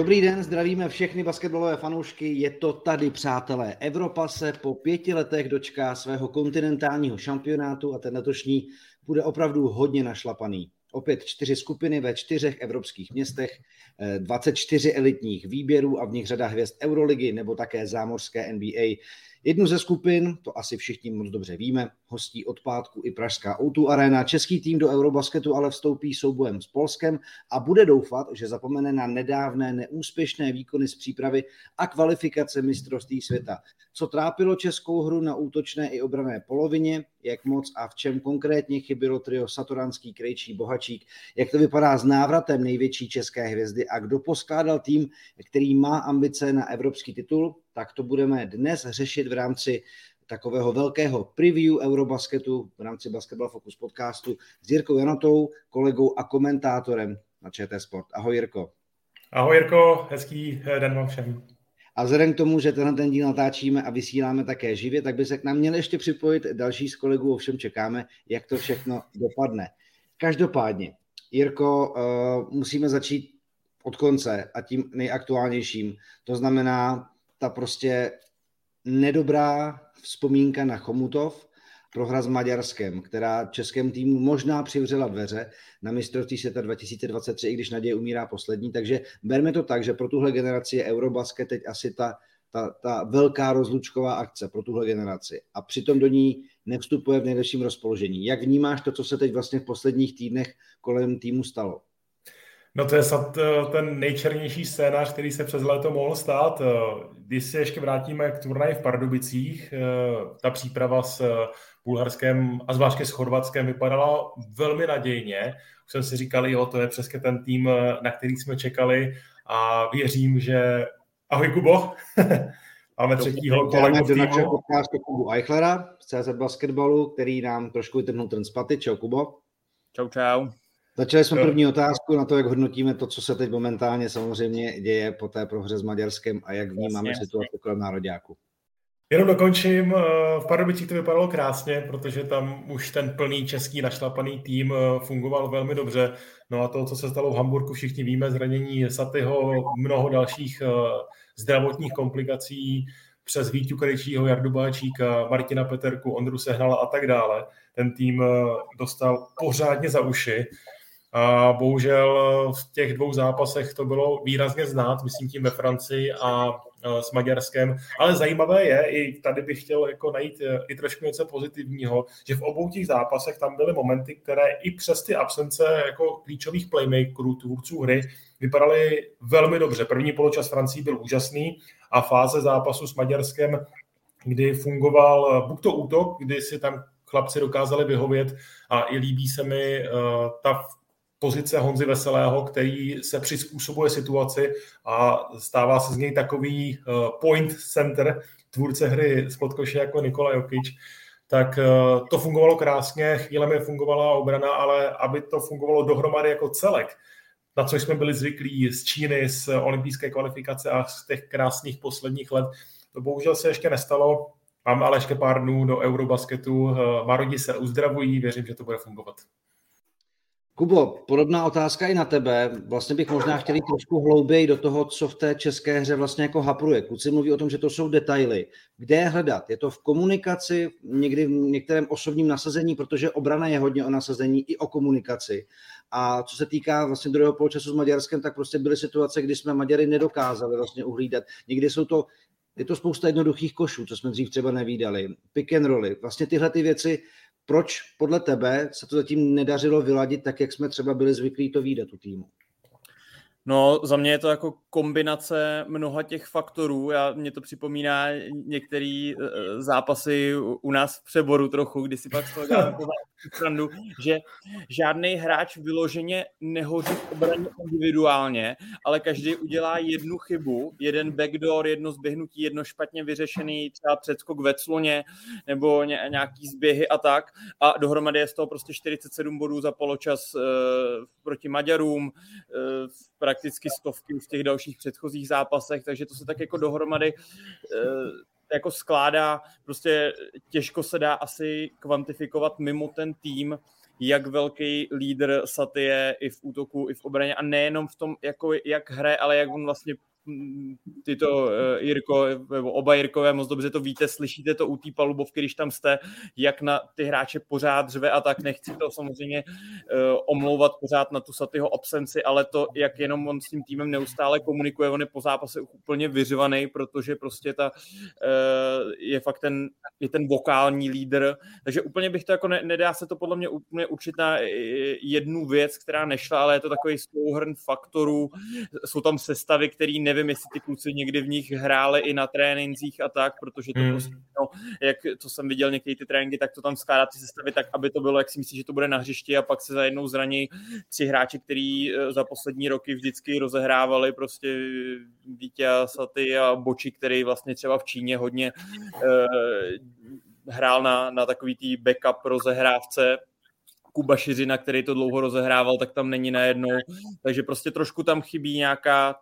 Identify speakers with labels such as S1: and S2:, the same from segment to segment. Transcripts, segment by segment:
S1: Dobrý den, zdravíme všechny basketbalové fanoušky. Je to tady, přátelé. Evropa se po pěti letech dočká svého kontinentálního šampionátu a ten letošní bude opravdu hodně našlapaný. Opět čtyři skupiny ve čtyřech evropských městech, 24 elitních výběrů a v nich řada hvězd Euroligy nebo také zámořské NBA. Jednu ze skupin, to asi všichni moc dobře víme, hostí od pátku i Pražská O2 Arena. Český tým do Eurobasketu ale vstoupí soubojem s Polskem a bude doufat, že zapomene na nedávné neúspěšné výkony z přípravy a kvalifikace mistrovství světa. Co trápilo českou hru na útočné i obrané polovině, jak moc a v čem konkrétně chybilo trio Satoranský, Krejčí, Bohačík, jak to vypadá s návratem největší české hvězdy a kdo poskládal tým, který má ambice na evropský titul, tak to budeme dnes řešit v rámci takového velkého preview Eurobasketu v rámci Basketball Focus podcastu s Jirkou Janotou, kolegou a komentátorem na ČT Sport. Ahoj Jirko.
S2: Ahoj Jirko, hezký den vám všem.
S1: A vzhledem k tomu, že tenhle ten díl natáčíme a vysíláme také živě, tak by se k nám měl ještě připojit další z kolegů, ovšem čekáme, jak to všechno dopadne. Každopádně, Jirko, uh, musíme začít od konce a tím nejaktuálnějším. To znamená ta prostě nedobrá vzpomínka na Chomutov, prohra s Maďarskem, která českém týmu možná přivřela dveře na mistrovství světa 2023, i když naděje umírá poslední. Takže berme to tak, že pro tuhle generaci je Eurobasket teď asi ta, ta, ta velká rozlučková akce pro tuhle generaci. A přitom do ní nevstupuje v nejlepším rozpoložení. Jak vnímáš to, co se teď vlastně v posledních týdnech kolem týmu stalo?
S2: No to je snad eh, ten nejčernější scénář, který se přes léto mohl stát. Eh, když se ještě vrátíme k turnaji v Pardubicích, eh, ta příprava s Bulharskem a zvláště s Chorvatskem vypadala velmi nadějně. Už jsem si říkal, jo, to je přesně ten tým, na který jsme čekali a věřím, že... Ahoj, Kubo! Máme třetího kolegu
S1: podcastu Kubu Eichlera z CZ Basketbalu, který nám trošku vytrhnul ten spaty. Čau, Kubo.
S3: Čau, čau.
S1: Začali jsme první otázku na to, jak hodnotíme to, co se teď momentálně samozřejmě děje po té prohře s Maďarskem a jak vnímáme situaci kolem nároďáku.
S2: Jenom dokončím, eh, v Pardubicích to vypadalo krásně, protože tam už ten plný český našlapaný tým eh, fungoval velmi dobře. No a to, co se stalo v Hamburgu, všichni víme, zranění Satyho, mnoho dalších eh, zdravotních komplikací, přes Vítu Krejčího, Jardu Báčíka, Martina Peterku, Ondru Sehnala a tak dále. Ten tým dostal pořádně za uši. A bohužel v těch dvou zápasech to bylo výrazně znát, myslím tím ve Francii a s Maďarskem. Ale zajímavé je, i tady bych chtěl jako najít e, i trošku něco pozitivního, že v obou těch zápasech tam byly momenty, které i přes ty absence jako klíčových playmakerů, tvůrců hry, vypadaly velmi dobře. První poločas Francii byl úžasný a fáze zápasu s Maďarskem, kdy fungoval buď to útok, kdy si tam chlapci dokázali vyhovět a i líbí se mi uh, ta pozice Honzy Veselého, který se přizpůsobuje situaci a stává se z něj takový uh, point center, tvůrce hry z podkoše jako Nikola Jokic, tak uh, to fungovalo krásně, chvílemi fungovala obrana, ale aby to fungovalo dohromady jako celek, na co jsme byli zvyklí z Číny, z olympijské kvalifikace a z těch krásných posledních let, to bohužel se ještě nestalo. Mám ale ještě pár dnů do Eurobasketu. Eh, Marodi se uzdravují, věřím, že to bude fungovat.
S1: Kubo, podobná otázka i na tebe. Vlastně bych možná chtěl jít trošku hlouběji do toho, co v té české hře vlastně jako hapruje. Kluci mluví o tom, že to jsou detaily. Kde je hledat? Je to v komunikaci, někdy v některém osobním nasazení, protože obrana je hodně o nasazení i o komunikaci. A co se týká vlastně druhého poločasu s Maďarskem, tak prostě byly situace, kdy jsme Maďary nedokázali vlastně uhlídat. Někdy jsou to je to spousta jednoduchých košů, co jsme dřív třeba nevídali. Pick and rolly. Vlastně tyhle ty věci, proč podle tebe se to zatím nedařilo vyladit tak, jak jsme třeba byli zvyklí to výdat u týmu?
S3: No, za mě je to jako kombinace mnoha těch faktorů. Já, mě to připomíná některé uh, zápasy u, nás v přeboru trochu, kdy si pak z toho srandu, že žádný hráč vyloženě nehoří v obraně individuálně, ale každý udělá jednu chybu, jeden backdoor, jedno zběhnutí, jedno špatně vyřešený třeba předskok ve cloně nebo ně, nějaký zběhy a tak a dohromady je z toho prostě 47 bodů za poločas uh, proti Maďarům, uh, prakticky stovky v těch dalších předchozích zápasech, takže to se tak jako dohromady jako skládá, prostě těžko se dá asi kvantifikovat mimo ten tým, jak velký lídr Saty je i v útoku, i v obraně. A nejenom v tom, jako jak hraje, ale jak on vlastně ty to, uh, Jirko, nebo oba Jirkové, moc dobře to víte, slyšíte to u té palubovky, když tam jste, jak na ty hráče pořád řve a tak, nechci to samozřejmě uh, omlouvat pořád na tu Satyho absenci, ale to, jak jenom on s tím týmem neustále komunikuje, on je po zápase úplně vyřvaný, protože prostě ta uh, je fakt ten, je ten vokální lídr, takže úplně bych to jako ne, nedá se to podle mě úplně určit na jednu věc, která nešla, ale je to takový souhrn faktorů, jsou tam sestavy, které nevím, jestli ty kluci někdy v nich hráli i na trénincích a tak, protože to hmm. prostě, no, jak to jsem viděl některé ty tréninky, tak to tam skládá ty sestavy tak, aby to bylo, jak si myslíš, že to bude na hřišti a pak se za jednou zraní tři hráči, který eh, za poslední roky vždycky rozehrávali prostě Vítě Saty a Boči, který vlastně třeba v Číně hodně uh, hrál na, na takový tý backup rozehrávce, Kuba Šiřina, který to dlouho rozehrával, tak tam není najednou. Takže prostě trošku tam chybí nějaká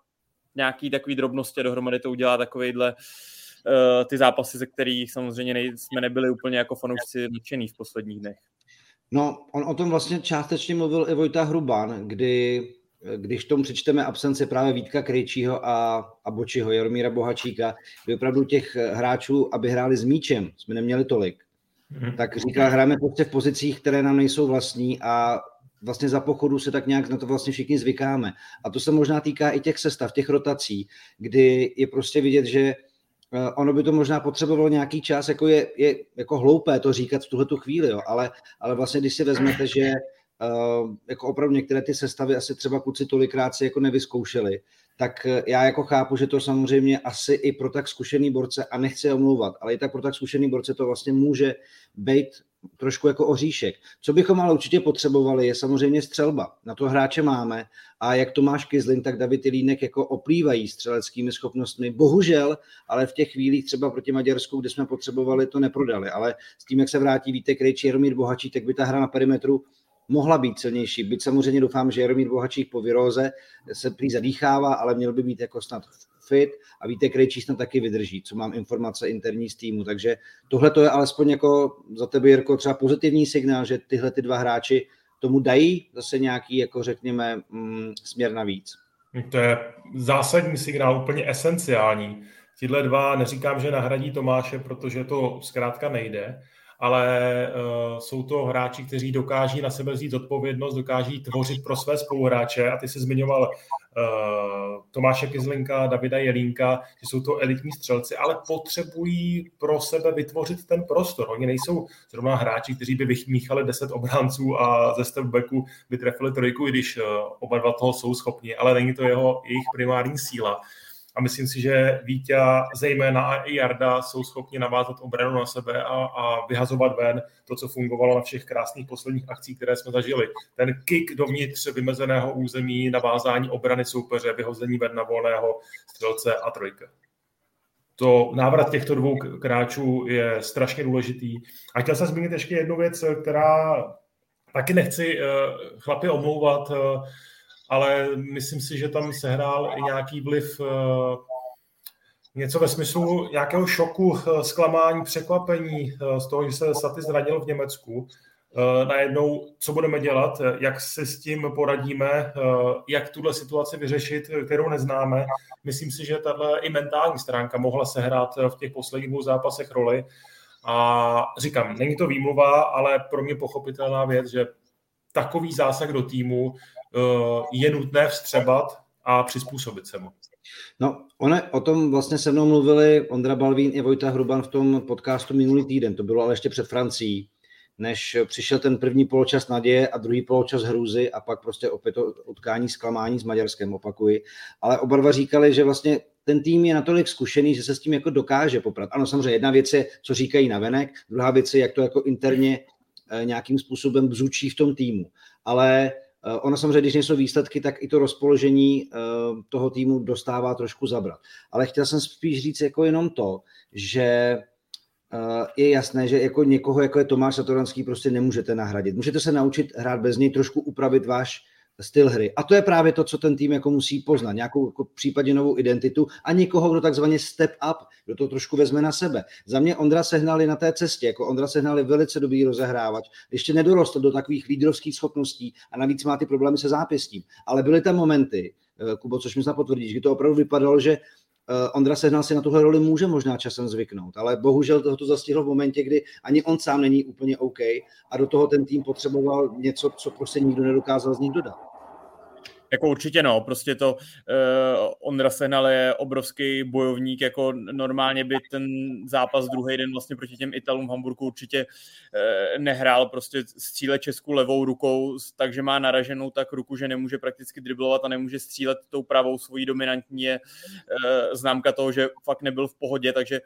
S3: nějaký takový drobnosti a dohromady to udělá takovejhle uh, ty zápasy, ze kterých samozřejmě nej, jsme nebyli úplně jako fanoušci nadšený v posledních dnech.
S1: No, on o tom vlastně částečně mluvil i Vojta Hruban, kdy když tomu přečteme absence právě Vítka Krejčího a, a Bočiho, Jaromíra Bohačíka, kdy opravdu těch hráčů, aby hráli s míčem, jsme neměli tolik, mm-hmm. tak říká, hrajeme prostě v pozicích, které nám nejsou vlastní a vlastně za pochodu se tak nějak na to vlastně všichni zvykáme. A to se možná týká i těch sestav, těch rotací, kdy je prostě vidět, že eh, ono by to možná potřebovalo nějaký čas, jako je, je jako hloupé to říkat v tuhle chvíli, jo, ale, ale vlastně když si vezmete, že uh, jako opravdu některé ty sestavy asi třeba kluci tolikrát si jako nevyzkoušeli, tak eh, já jako chápu, že to samozřejmě asi i pro tak zkušený borce, a nechci je omlouvat, ale i tak pro tak zkušený borce to vlastně může být trošku jako oříšek. Co bychom ale určitě potřebovali, je samozřejmě střelba. Na to hráče máme a jak Tomáš Kizlin, tak David Ilínek jako oplývají střeleckými schopnostmi. Bohužel, ale v těch chvílích třeba proti Maďarsku, kde jsme potřebovali, to neprodali. Ale s tím, jak se vrátí Vítek Krejčí, Jaromír Bohačí, tak by ta hra na perimetru mohla být silnější. Byť samozřejmě doufám, že Jaromír Bohačík po viróze se prý zadýchává, ale měl by být jako snad fit a víte, Krejčí snad taky vydrží, co mám informace interní z týmu, takže tohle to je alespoň jako za tebe, Jirko, třeba pozitivní signál, že tyhle ty dva hráči tomu dají zase nějaký, jako řekněme, mm, směr navíc.
S2: To je zásadní signál, úplně esenciální. Tihle dva, neříkám, že nahradí Tomáše, protože to zkrátka nejde, ale uh, jsou to hráči, kteří dokáží na sebe vzít odpovědnost, dokáží tvořit pro své spoluhráče a ty jsi zmiňoval uh, Tomáše Kizlinka, Davida Jelínka, že jsou to elitní střelci, ale potřebují pro sebe vytvořit ten prostor. Oni nejsou zrovna hráči, kteří by vymíchali 10 obránců a ze stepbacku by trefili trojku, i když uh, oba dva toho jsou schopni, ale není to jeho jejich primární síla a myslím si, že Vítě, zejména i Jarda, jsou schopni navázat obranu na sebe a, a vyhazovat ven to, co fungovalo na všech krásných posledních akcích, které jsme zažili. Ten kick dovnitř vymezeného území, navázání obrany soupeře, vyhození ven na volného střelce a trojka. To návrat těchto dvou kráčů je strašně důležitý. A chtěl jsem zmínit ještě jednu věc, která taky nechci eh, chlapi omlouvat, eh, ale myslím si, že tam sehrál i nějaký vliv eh, něco ve smyslu nějakého šoku, eh, zklamání, překvapení eh, z toho, že se Saty zranil v Německu. Najednou, co budeme dělat, jak se s tím poradíme, jak tuhle situaci vyřešit, kterou neznáme. Myslím si, že tahle i mentální stránka mohla sehrát v těch posledních dvou zápasech roli. A říkám, není to výmluva, ale pro mě pochopitelná věc, že takový zásah do týmu je nutné vstřebat a přizpůsobit se mu.
S1: No, one, o tom vlastně se mnou mluvili Ondra Balvín i Vojta Hruban v tom podcastu minulý týden, to bylo ale ještě před Francií, než přišel ten první poločas naděje a druhý poločas hrůzy a pak prostě opět to utkání zklamání s Maďarskem, opakuji. Ale oba dva říkali, že vlastně ten tým je natolik zkušený, že se s tím jako dokáže poprat. Ano, samozřejmě jedna věc je, co říkají na venek, druhá věc je, jak to jako interně eh, nějakým způsobem bzučí v tom týmu. Ale Eh, ono samozřejmě, když nejsou výsledky, tak i to rozpoložení eh, toho týmu dostává trošku zabrat. Ale chtěl jsem spíš říct jako jenom to, že eh, je jasné, že jako někoho, jako je Tomáš Satoranský, prostě nemůžete nahradit. Můžete se naučit hrát bez něj, trošku upravit váš styl hry. A to je právě to, co ten tým jako musí poznat, nějakou jako případně novou identitu a někoho, kdo takzvaně step up, kdo to trošku vezme na sebe. Za mě Ondra Sehnal na té cestě, jako Ondra Sehnal je velice dobrý rozehrávač, ještě nedorostl do takových lídrovských schopností a navíc má ty problémy se zápěstím. Ale byly tam momenty, eh, Kubo, což mi snad potvrdíš, kdy to opravdu vypadalo, že Ondra Sehnal si na tuhle roli může možná časem zvyknout, ale bohužel toho to zastihlo v momentě, kdy ani on sám není úplně OK a do toho ten tým potřeboval něco, co prostě nikdo nedokázal z nich dodat.
S3: Jako určitě no, prostě to uh, Ondra Senal je obrovský bojovník, jako normálně by ten zápas druhý den vlastně proti těm Italům v Hamburgu určitě uh, nehrál, prostě stříle Česku levou rukou, takže má naraženou tak ruku, že nemůže prakticky driblovat a nemůže střílet tou pravou svojí dominantní je uh, známka toho, že fakt nebyl v pohodě, takže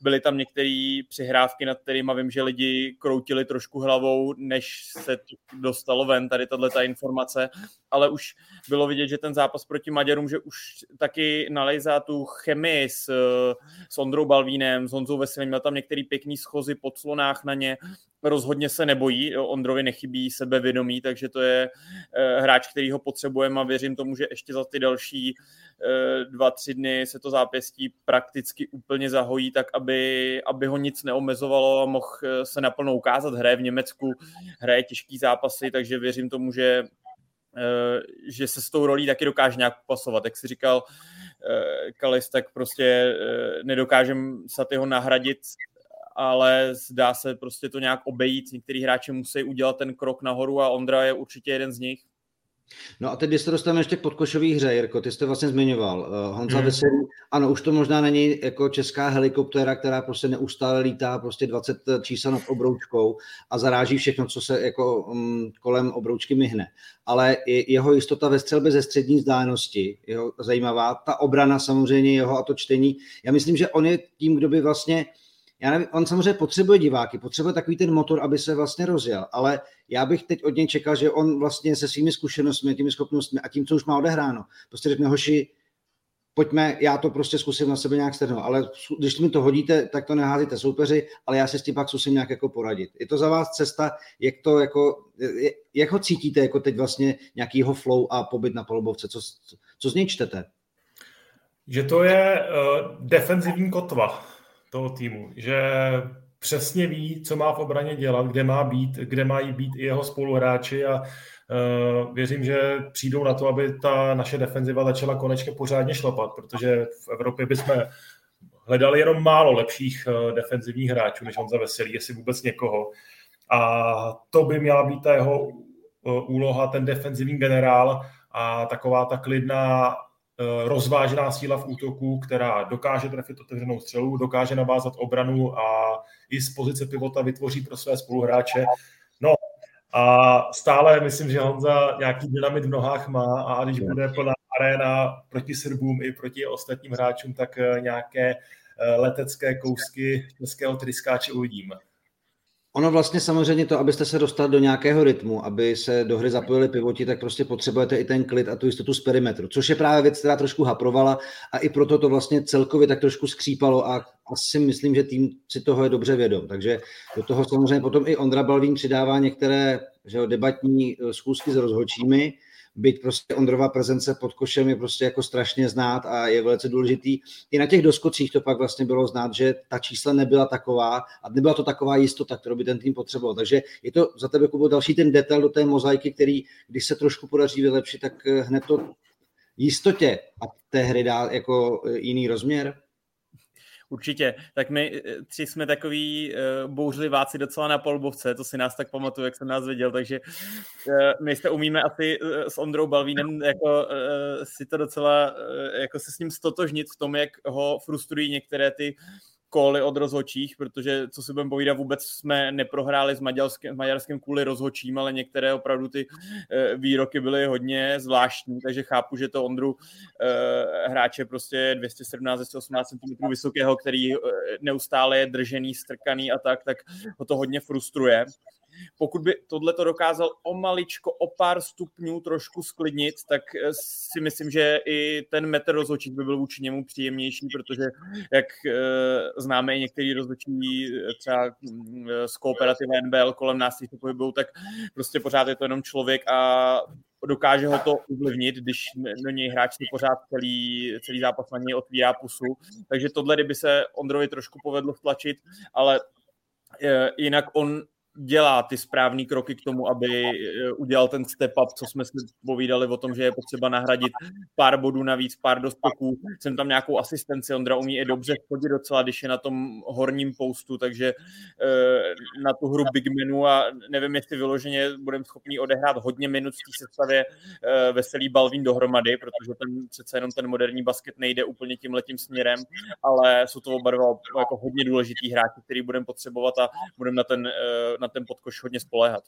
S3: byly tam některé přihrávky, nad kterými vím, že lidi kroutili trošku hlavou, než se dostalo ven, tady tato informace, ale už bylo vidět, že ten zápas proti Maďarům, že už taky nalejzá tu chemii s, s Ondrou Balvínem, s Honzou Veselým, měl tam některý pěkný schozy pod slonách na ně, rozhodně se nebojí, Ondrovi nechybí sebevědomí, takže to je eh, hráč, který ho potřebujeme a věřím tomu, že ještě za ty další eh, dva, tři dny se to zápěstí prakticky úplně zahojí, tak aby, aby ho nic neomezovalo a mohl eh, se naplno ukázat. Hraje v Německu, hraje těžký zápasy, takže věřím tomu, že Eh, že se s tou rolí taky dokáže nějak pasovat. Jak si říkal eh, Kalis, tak prostě eh, nedokážem Satyho nahradit, ale zdá se prostě to nějak obejít. Některý hráči musí udělat ten krok nahoru a Ondra je určitě jeden z nich.
S1: No a teď, když se dostaneme ještě k podkošový hře, Jirko, ty jste vlastně zmiňoval. Uh, Honza hmm. Veselý, ano, už to možná není jako česká helikoptéra, která prostě neustále lítá prostě 20 čísel nad obroučkou a zaráží všechno, co se jako um, kolem obroučky myhne. Ale jeho jistota ve střelbě ze střední vzdálenosti, jeho zajímavá, ta obrana samozřejmě jeho a to čtení. Já myslím, že on je tím, kdo by vlastně uh, já nevím, on samozřejmě potřebuje diváky, potřebuje takový ten motor, aby se vlastně rozjel, ale já bych teď od něj čekal, že on vlastně se svými zkušenostmi, těmi schopnostmi a tím, co už má odehráno, prostě řekne, hoši, pojďme, já to prostě zkusím na sebe nějak strhnout, ale když mi to hodíte, tak to neházíte soupeři, ale já se s tím pak zkusím nějak jako poradit. Je to za vás cesta, jak to jako, jak ho cítíte jako teď vlastně nějakýho flow a pobyt na polobovce, co, co z něj čtete?
S2: Že to je uh, defenzivní kotva toho týmu, že přesně ví, co má v obraně dělat, kde má být, kde mají být i jeho spoluhráči a uh, věřím, že přijdou na to, aby ta naše defenziva začala konečně pořádně šlapat, protože v Evropě bychom hledali jenom málo lepších uh, defenzivních hráčů, než on za Veselý, jestli vůbec někoho. A to by měla být ta jeho uh, úloha, ten defenzivní generál a taková ta klidná Eh, rozvážená síla v útoku, která dokáže trefit otevřenou střelu, dokáže navázat obranu a i z pozice pivota vytvoří pro své spoluhráče. No a stále myslím, že Honza nějaký dynamit v nohách má a když bude plná aréna proti Srbům i proti ostatním hráčům, tak eh, nějaké eh, letecké kousky českého tryskáče uvidíme.
S1: Ono vlastně samozřejmě to, abyste se dostali do nějakého rytmu, aby se do hry zapojili pivoti, tak prostě potřebujete i ten klid a tu jistotu z perimetru, což je právě věc, která trošku haprovala a i proto to vlastně celkově tak trošku skřípalo a asi myslím, že tým si toho je dobře vědom. Takže do toho samozřejmě potom i Ondra Balvín přidává některé že jo, debatní eh, schůzky s rozhodčími, byť prostě Ondrova prezence pod košem je prostě jako strašně znát a je velice důležitý. I na těch doskocích to pak vlastně bylo znát, že ta čísla nebyla taková a nebyla to taková jistota, kterou by ten tým potřeboval. Takže je to za tebe, Kubo, další ten detail do té mozaiky, který, když se trošku podaří vylepšit, tak eh, hned to jistotě a té hry dá jako eh, jiný rozměr?
S3: Určitě. Tak my eh, tři jsme takový uh, bouřliváci docela na polbovce, to si nás tak pamatuju, jak jsem nás viděl, takže uh, my jste umíme asi uh, s Ondrou Balvínem jako uh, si to docela, uh, jako se s ním stotožnit v tom, jak ho frustrují některé ty kóly od rozhočích, protože co si budeme povídat, vůbec jsme neprohráli s maďarským, maďarským kvůli rozhočím, ale některé opravdu ty e, výroky byly hodně zvláštní, takže chápu, že to Ondru e, hráče prostě 217-218 cm vysokého, který e, neustále je držený, strkaný a tak, tak ho to hodně frustruje pokud by tohle to dokázal o maličko, o pár stupňů trošku sklidnit, tak eh, si myslím, že i ten metr rozhodčích by byl vůči němu příjemnější, protože jak eh, známe i některý rozhodčí eh, třeba mm, z kooperativy NBL kolem nás těch pohybů, tak prostě pořád je to jenom člověk a dokáže ho to ovlivnit, když do něj hráč si pořád celý, celý zápas na něj otvírá pusu. Takže tohle, kdyby se Ondrovi trošku povedlo vtlačit, ale jinak on dělá ty správné kroky k tomu, aby eh, udělal ten step up, co jsme si povídali o tom, že je potřeba nahradit pár bodů navíc, pár dostoků. Jsem tam nějakou asistenci, Ondra umí i dobře chodit docela, když je na tom horním postu, takže eh, na tu hru Big Menu a nevím, jestli vyloženě budeme schopni odehrát hodně minut v té sestavě eh, veselý Balvín dohromady, protože ten přece jenom ten moderní basket nejde úplně tím letím směrem, ale jsou to oba dva jako hodně důležitý hráči, který budeme potřebovat a budeme na ten, na na ten podkoš hodně spoléhat.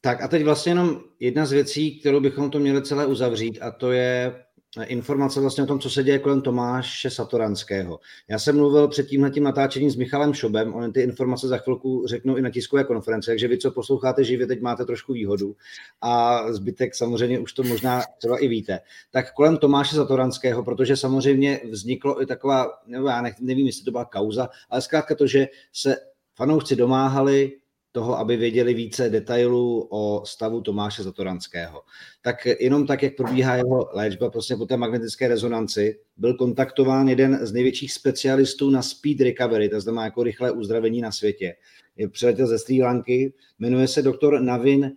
S1: Tak a teď vlastně jenom jedna z věcí, kterou bychom to měli celé uzavřít a to je informace vlastně o tom, co se děje kolem Tomáše Satoranského. Já jsem mluvil před tímhle tím natáčením s Michalem Šobem, on ty informace za chvilku řeknou i na tiskové konferenci, takže vy, co posloucháte živě, teď máte trošku výhodu a zbytek samozřejmě už to možná třeba i víte. Tak kolem Tomáše Satoranského, protože samozřejmě vzniklo i taková, nebo já nevím, jestli to byla kauza, ale zkrátka to, že se fanoušci domáhali toho, aby věděli více detailů o stavu Tomáše Zatoranského. Tak jenom tak, jak probíhá jeho léčba prostě po té magnetické rezonanci, byl kontaktován jeden z největších specialistů na speed recovery, to znamená jako rychlé uzdravení na světě. Je přiletěl ze Sri Lanky, jmenuje se doktor Navin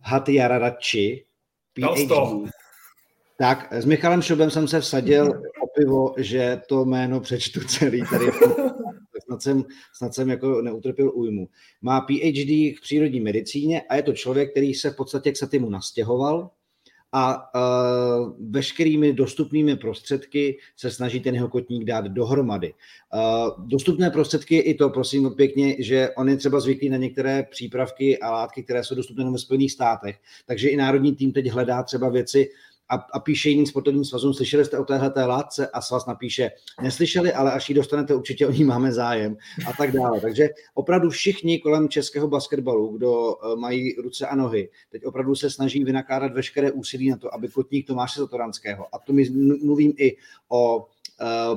S1: Hatyararachi, PhD. Tak, s Michalem Šobem jsem se vsadil o pivo, že to jméno přečtu celý tady snad jsem, snad jsem jako neutrpěl újmu. Má PhD v přírodní medicíně a je to člověk, který se v podstatě k Satimu nastěhoval a uh, veškerými dostupnými prostředky se snaží ten jeho kotník dát dohromady. Uh, dostupné prostředky i to, prosím pěkně, že on je třeba zvyklý na některé přípravky a látky, které jsou dostupné ve Spojených státech, takže i národní tým teď hledá třeba věci, a, a píše jiným sportovním svazům, slyšeli jste o téhle látce a svaz napíše, neslyšeli, ale až ji dostanete, určitě o ní máme zájem a tak dále. Takže opravdu všichni kolem českého basketbalu, kdo eh, mají ruce a nohy, teď opravdu se snaží vynakládat veškeré úsilí na to, aby kotník Tomáše Zatoranského, a to mi mluvím i o uh,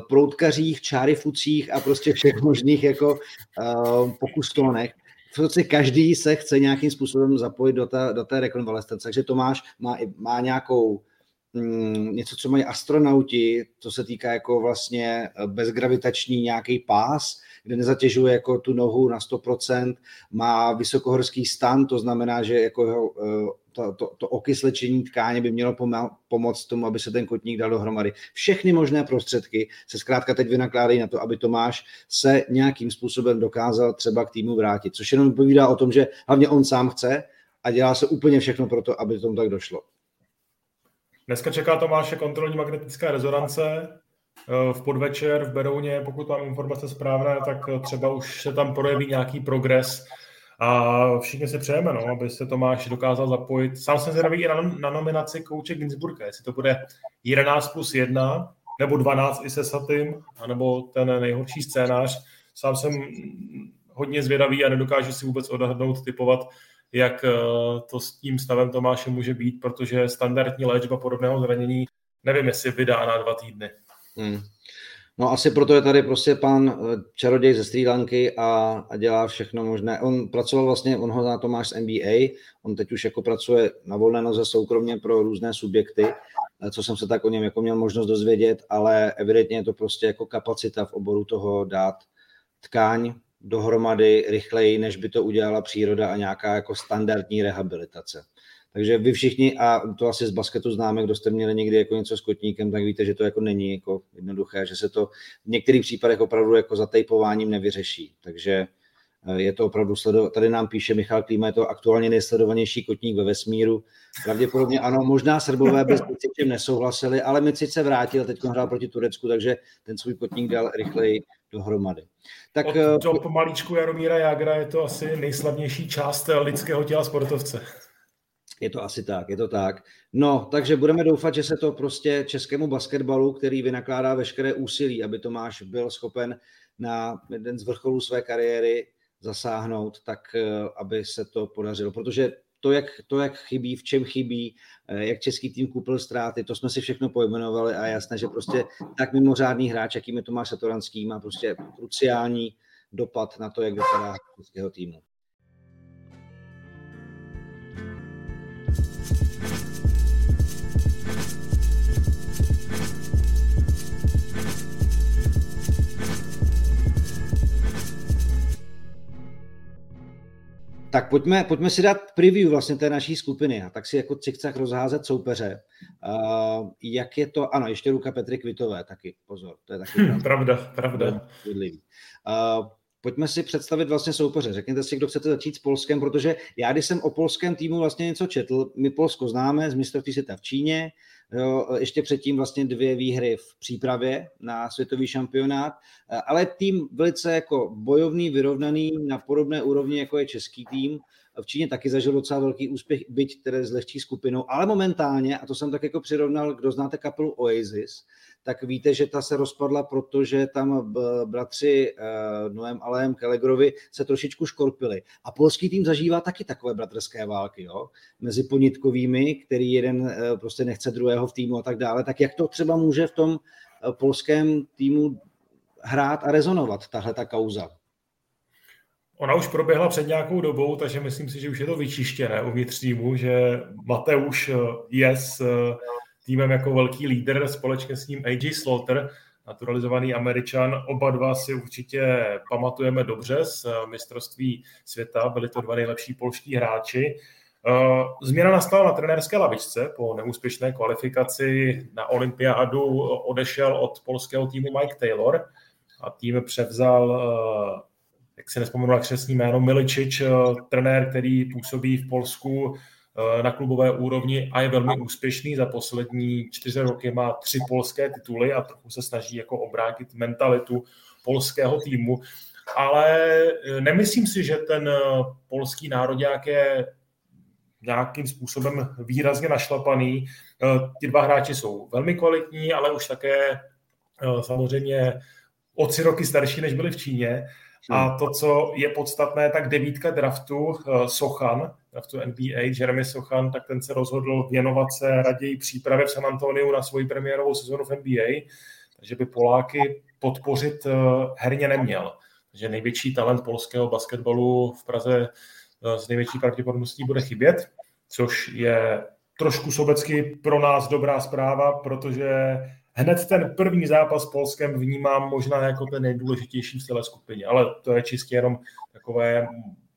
S1: proutkařích, čárifucích a prostě všech možných jako uh, pokustonech, prostě každý se chce nějakým způsobem zapojit do té, do té rekonvalescence. Takže Tomáš má, má nějakou něco, co mají astronauti, to se týká jako vlastně eh, bezgravitační nějaký pás, kde nezatěžuje jako tu nohu na 100%, má vysokohorský stan, to znamená, že jako jeho, eh, to, to, to okyslečení tkáně by mělo pomoct tomu, aby se ten kotník dal dohromady. Všechny možné prostředky se zkrátka teď vynakládají na to, aby Tomáš se nějakým způsobem dokázal třeba k týmu vrátit, což jenom povídá o tom, že hlavně on sám chce a dělá se úplně všechno pro to, aby tomu tak došlo.
S2: Dneska čeká Tomáše kontrolní magnetická rezonance eh, v podvečer v Berouně, pokud mám informace správné, tak třeba už se tam projeví nějaký progres a všichni se přejeme, no, aby se Tomáš dokázal zapojit. Sám jsem zvědavý na, na nominaci kouče Ginsburga, jestli to bude 11 plus 1, nebo 12 i se Satym, anebo ten nejhorší scénář. Sám jsem hodně zvědavý a nedokážu si vůbec odhadnout, typovat, jak eh, to s tím stavem Tomáše může být, protože standardní léčba podobného zranění nevím, jestli vydá na dva týdny. Hmm.
S1: No asi proto je tady prostě pan eh, čaroděj ze Sri Lanky a, a dělá všechno možné. On pracoval vlastně, on ho zná Tomáš z NBA, on teď už jako pracuje na volné noze soukromně pro různé subjekty, eh, co jsem se tak o něm jako měl možnost dozvědět, ale evidentně je to prostě jako kapacita v oboru toho dát tkáň dohromady rychleji, než by to udělala příroda a nějaká jako standardní rehabilitace. Takže vy všichni, a to asi z basketu známe, kdo jste měli někdy jako něco s kotníkem, tak víte, že to jako není jako jednoduché, že se to v některých případech opravdu jako zatejpováním nevyřeší. Takže je to opravdu sledo... Tady nám píše Michal Klíma, je to aktuálně nejsledovanější kotník ve vesmíru. Pravděpodobně ano, možná Srbové bez Micičem nesouhlasili, ale Micic se vrátil, teď hrál proti Turecku, takže ten svůj kotník dal rychleji dohromady.
S2: Tak, Od eh, do pomalíčku Jaromíra Jágra je to asi nejslavnější část lidského těla sportovce.
S1: Je to asi tak, je to tak. No, takže budeme doufat, že se to prostě českému basketbalu, který vynakládá veškeré úsilí, aby Tomáš byl schopen na jeden z vrcholů své kariéry zasáhnout, tak eh, aby se to podařilo. Protože to jak, to, jak chybí, v čem chybí, eh, jak český tým koupil ztráty, to jsme si všechno pojmenovali a jasné, že prostě tak mimořádný hráč, jakým je Tomáš Satoranský, má prostě kruciální dopad na to, jak vypadá českého týmu. Tak pojďme, pojďme si dát preview vlastně té naší skupiny a tak si jako cikcach rozházet soupeře. Uh, jak je to, ano, ještě ruka Petry Kvitové taky, pozor, to je taky
S2: pravda. pravda, pravda.
S1: Uh, pojďme si představit vlastně soupeře. Řekněte si, kdo chcete začít s Polskem, protože já, když jsem o polském týmu vlastně něco četl, my Polsko známe z mistrovství světa v Číně, Jo, ještě předtím vlastně dvě výhry v přípravě na světový šampionát, ale tým velice jako bojovný, vyrovnaný na podobné úrovni, jako je český tým. V Číně taky zažil docela velký úspěch, byť tedy s lehčí skupinou, ale momentálně, a to jsem tak jako přirovnal, kdo znáte kapelu Oasis, tak víte, že ta se rozpadla, protože tam bratři uh, Noem Alem Kelegrovi se trošičku škorpili. A polský tým zažívá taky takové bratrské války, jo? mezi ponitkovými, který jeden uh, prostě nechce druhého v týmu a tak dále. Tak jak to třeba může v tom polském týmu hrát a rezonovat, tahle ta kauza?
S2: Ona už proběhla před nějakou dobou, takže myslím si, že už je to vyčištěné uvnitř týmu, že Mateusz je s týmem jako velký lídr, společně s ním AJ Slaughter, naturalizovaný američan. Oba dva si určitě pamatujeme dobře z mistrovství světa, byli to dva nejlepší polští hráči. Eh, změna nastala na trenérské lavičce po neúspěšné kvalifikaci na olympiádu. Odešel od polského týmu Mike Taylor a tým převzal, eh, jak se nespomenu na křesní jméno, Miličič, eh, trenér, který působí v Polsku Eh, na klubové úrovni a je velmi úspěšný. Za poslední čtyři roky má tři polské tituly a trochu se snaží jako obrátit mentalitu polského týmu. Ale eh, nemyslím si, že ten eh, polský národ je nějakým způsobem výrazně našlapaný. Ti dva hráči jsou velmi kvalitní, ale už také samozřejmě o tři roky starší, než byli v Číně. A to, co je podstatné, tak devítka draftu Sochan, draftu NBA, Jeremy Sochan, tak ten se rozhodl věnovat se raději přípravě v San Antoniu na svoji premiérovou sezonu v NBA, takže by Poláky podpořit eh, herně neměl. Takže největší talent polského basketbalu v Praze s eh, největší pravděpodobností bude chybět, což je trošku sobecky pro nás dobrá zpráva, protože hned ten první zápas s Polskem vnímám možná jako ten nejdůležitější v celé skupině, ale to je čistě jenom takové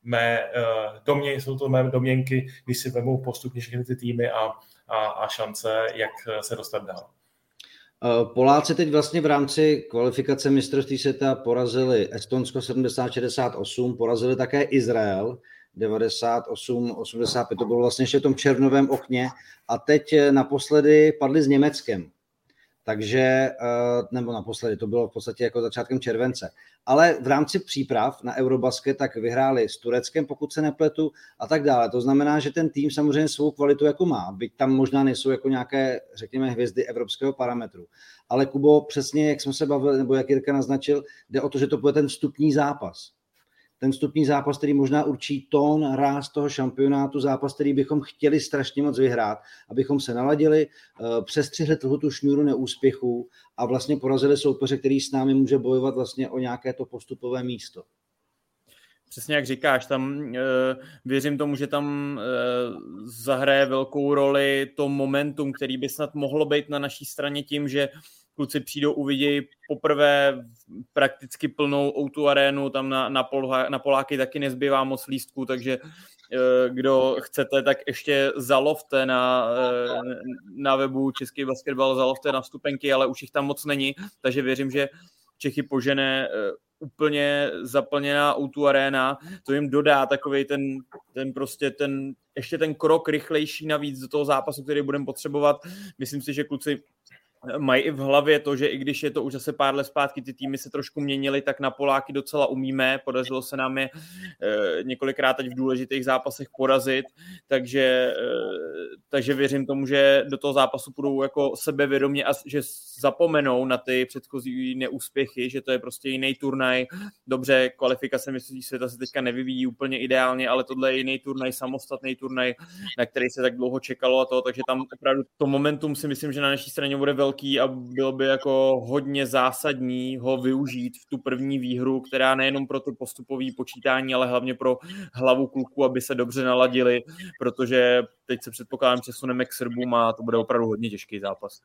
S2: mé uh, domě, jsou to mé domněnky, když si vemou postupně všechny ty týmy a, a, a šance, jak se dostat dál.
S1: Eh, Poláci teď vlastně v rámci kvalifikace mistrovství světa porazili Estonsko 70-68, porazili také Izrael 98-85, to bylo vlastně ještě v tom červnovém okně a teď eh, naposledy padli s Německem takže, eh, nebo naposledy, to bylo v podstatě jako začátkem července. Ale v rámci příprav na Eurobasket tak vyhráli s Tureckem, pokud se nepletu, a tak dále. To znamená, že ten tým samozřejmě svou kvalitu jako má, byť tam možná nejsou jako nějaké, řekněme, hvězdy evropského parametru. Ale Kubo, přesně jak jsme se bavili, nebo jak Jirka naznačil, jde o to, že to bude ten vstupní zápas ten vstupní zápas, který možná určí tón, ráz toho šampionátu, zápas, který bychom chtěli strašně moc vyhrát, abychom se naladili, eh, přestřihli tu šňůru neúspěchů a vlastně porazili soupeře, který s námi může bojovat vlastně o nějaké to postupové místo.
S3: Přesně jak říkáš, tam e, věřím tomu, že tam e, zahraje velkou roli to momentum, který by snad mohlo být na naší straně tím, že kluci přijdou, uvidějí poprvé prakticky plnou outu arénu, tam na, na, Polha, na Poláky taky nezbývá moc lístků, takže eh, kdo chcete, tak ještě zalovte na, eh, na webu Český basketbal, zalovte na vstupenky, ale už jich tam moc není, takže věřím, že Čechy požene eh, úplně zaplněná outu arena, to jim dodá takový ten, ten prostě ten, ještě ten krok rychlejší navíc do toho zápasu, který budeme potřebovat. Myslím si, že kluci mají i v hlavě to, že i když je to už zase pár let zpátky, ty týmy se trošku měnily, tak na Poláky docela umíme. Podařilo se nám je e, několikrát teď v důležitých zápasech porazit, takže, e, takže věřím tomu, že do toho zápasu půjdou jako sebevědomě a že zapomenou na ty předchozí neúspěchy, že to je prostě jiný turnaj. Dobře, kvalifikace mistrovství světa se teďka nevyvíjí úplně ideálně, ale tohle je jiný turnaj, samostatný turnaj, na který se tak dlouho čekalo a to, takže tam opravdu to momentum si myslím, že na naší straně bude velmi velký a bylo by jako hodně zásadní ho využít v tu první výhru, která nejenom pro to postupové počítání, ale hlavně pro hlavu kluku, aby se dobře naladili, protože teď se předpokládám, přesuneme k Srbům a to bude opravdu hodně těžký zápas.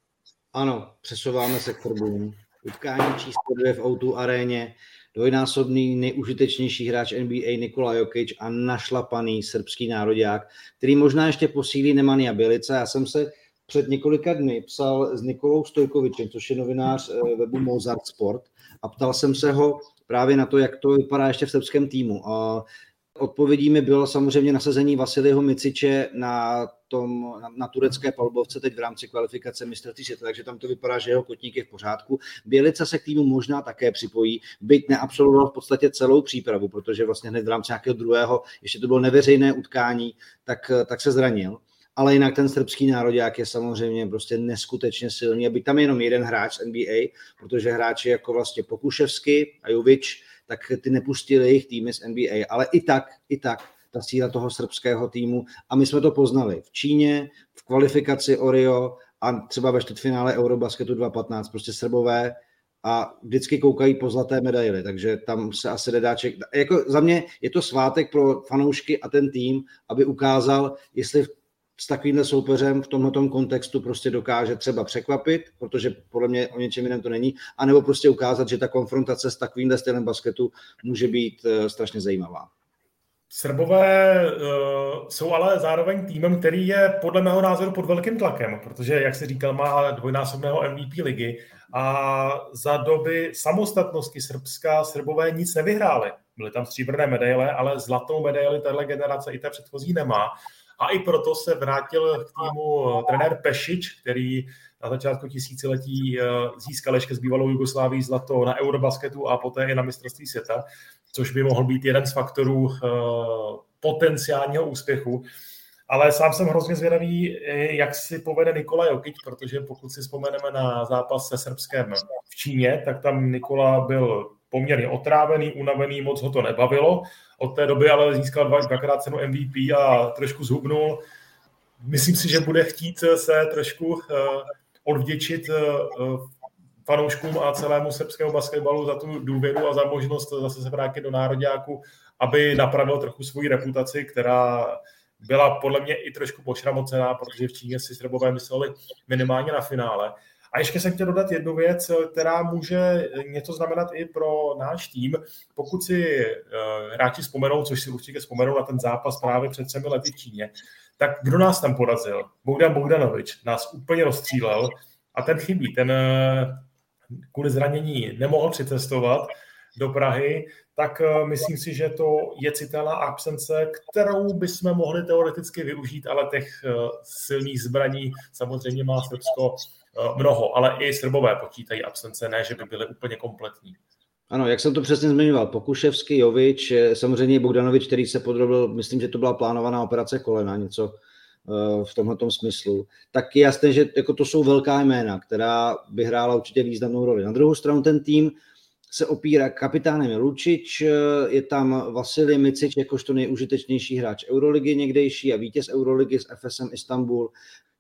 S1: Ano, přesouváme se k Srbům. utkání číslo dvě v O2 aréně, dvojnásobný nejužitečnější hráč NBA Nikola Jokic a našlapaný srbský národák, který možná ještě posílí Nemanja Bělica. Já jsem se před několika dny psal s Nikolou Stojkovičem, což je novinář eh, webu Mozart Sport a ptal jsem se ho právě na to, jak to vypadá ještě v srbském týmu. A Odpovědí mi bylo samozřejmě nasazení Vasiliho Miciče na, tom, na, na turecké palubovce teď v rámci kvalifikace mistrovství světa, takže tam to vypadá, že jeho kotník je v pořádku. Bělica se k týmu možná také připojí, byť neabsolvoval v podstatě celou přípravu, protože vlastně hned v rámci nějakého druhého, ještě to bylo neveřejné utkání, tak, tak se zranil ale jinak ten srbský národák je samozřejmě prostě neskutečně silný. Aby tam je jenom jeden hráč z NBA, protože hráči jako vlastně Pokuševsky a Jovič, tak ty nepustili jejich týmy z NBA, ale i tak, i tak ta síla toho srbského týmu a my jsme to poznali v Číně, v kvalifikaci Orio a třeba ve čtvrtfinále Eurobasketu 2015, prostě Srbové a vždycky koukají po zlaté medaily, takže tam se asi nedá čekat. Jako za mě je to svátek pro fanoušky a ten tým, aby ukázal, jestli s takovýmhle soupeřem v tomto kontextu prostě dokáže třeba překvapit, protože podle mě o něčem jiném to není, anebo prostě ukázat, že ta konfrontace s takovýmhle stylem basketu může být uh, strašně zajímavá.
S2: Srbové uh, jsou ale zároveň týmem, který je podle mého názoru pod velkým tlakem, protože, jak se říkal, má dvojnásobného MVP ligy a za doby samostatnosti Srbska Srbové nic nevyhráli. Byly tam stříbrné medaile, ale zlatou medaili tahle generace i ta předchozí nemá. A i proto se vrátil k týmu eh, trenér Pešič, který na začátku tisíciletí eh, získal ještě s bývalou Jugosláví zlato na Eurobasketu a poté i na mistrovství světa, což by mohl být jeden z faktorů eh, potenciálního úspěchu. Ale sám jsem hrozně zvědavý, jak si povede Nikola Jokic, protože pokud si vzpomeneme na zápas se Srbskem v Číně, tak tam Nikola byl poměrně otrávený, unavený, moc ho to nebavilo. Od té doby ale získal dva, dvakrát cenu MVP a trošku zhubnul. Myslím si, že bude chtít se trošku uh, odvděčit uh, fanouškům a celému srbskému basketbalu za tu důvěru a za možnost zase se vrátit do národňáku, aby napravil trochu svoji reputaci, která byla podle mě i trošku pošramocená, protože v Číně si Srbové mysleli minimálně na finále. A ještě jsem chtěl dodat jednu věc, která může něco znamenat i pro náš tým. Pokud si uh, hráči vzpomenou, což si určitě vzpomenou na ten zápas právě před třemi lety v Číně, tak kdo nás tam porazil? Bogdan Bogdanovič nás úplně rozstřílel a ten chybí. Ten uh, kvůli zranění nemohl přicestovat do Prahy, tak uh, myslím si, že to je citelná absence, kterou bychom mohli teoreticky využít, ale těch silných zbraní samozřejmě má Srbsko Eh, mnoho, ale i Srbové počítají absence, ne, že by byly úplně kompletní.
S1: Ano, jak jsem to přesně zmiňoval, Pokuševský, Jovič, eh, samozřejmě Bogdanovič, který se podrobil, myslím, že to byla plánovaná operace kolena, něco eh, v tomhle smyslu, tak je jasné, že jako to jsou velká jména, která by hrála určitě významnou roli. Na druhou stranu ten tým se opírá kapitánem Lučič, je tam Vasilij Micič jakožto nejužitečnější hráč Euroligy někdejší a vítěz Euroligy s FSM Istanbul,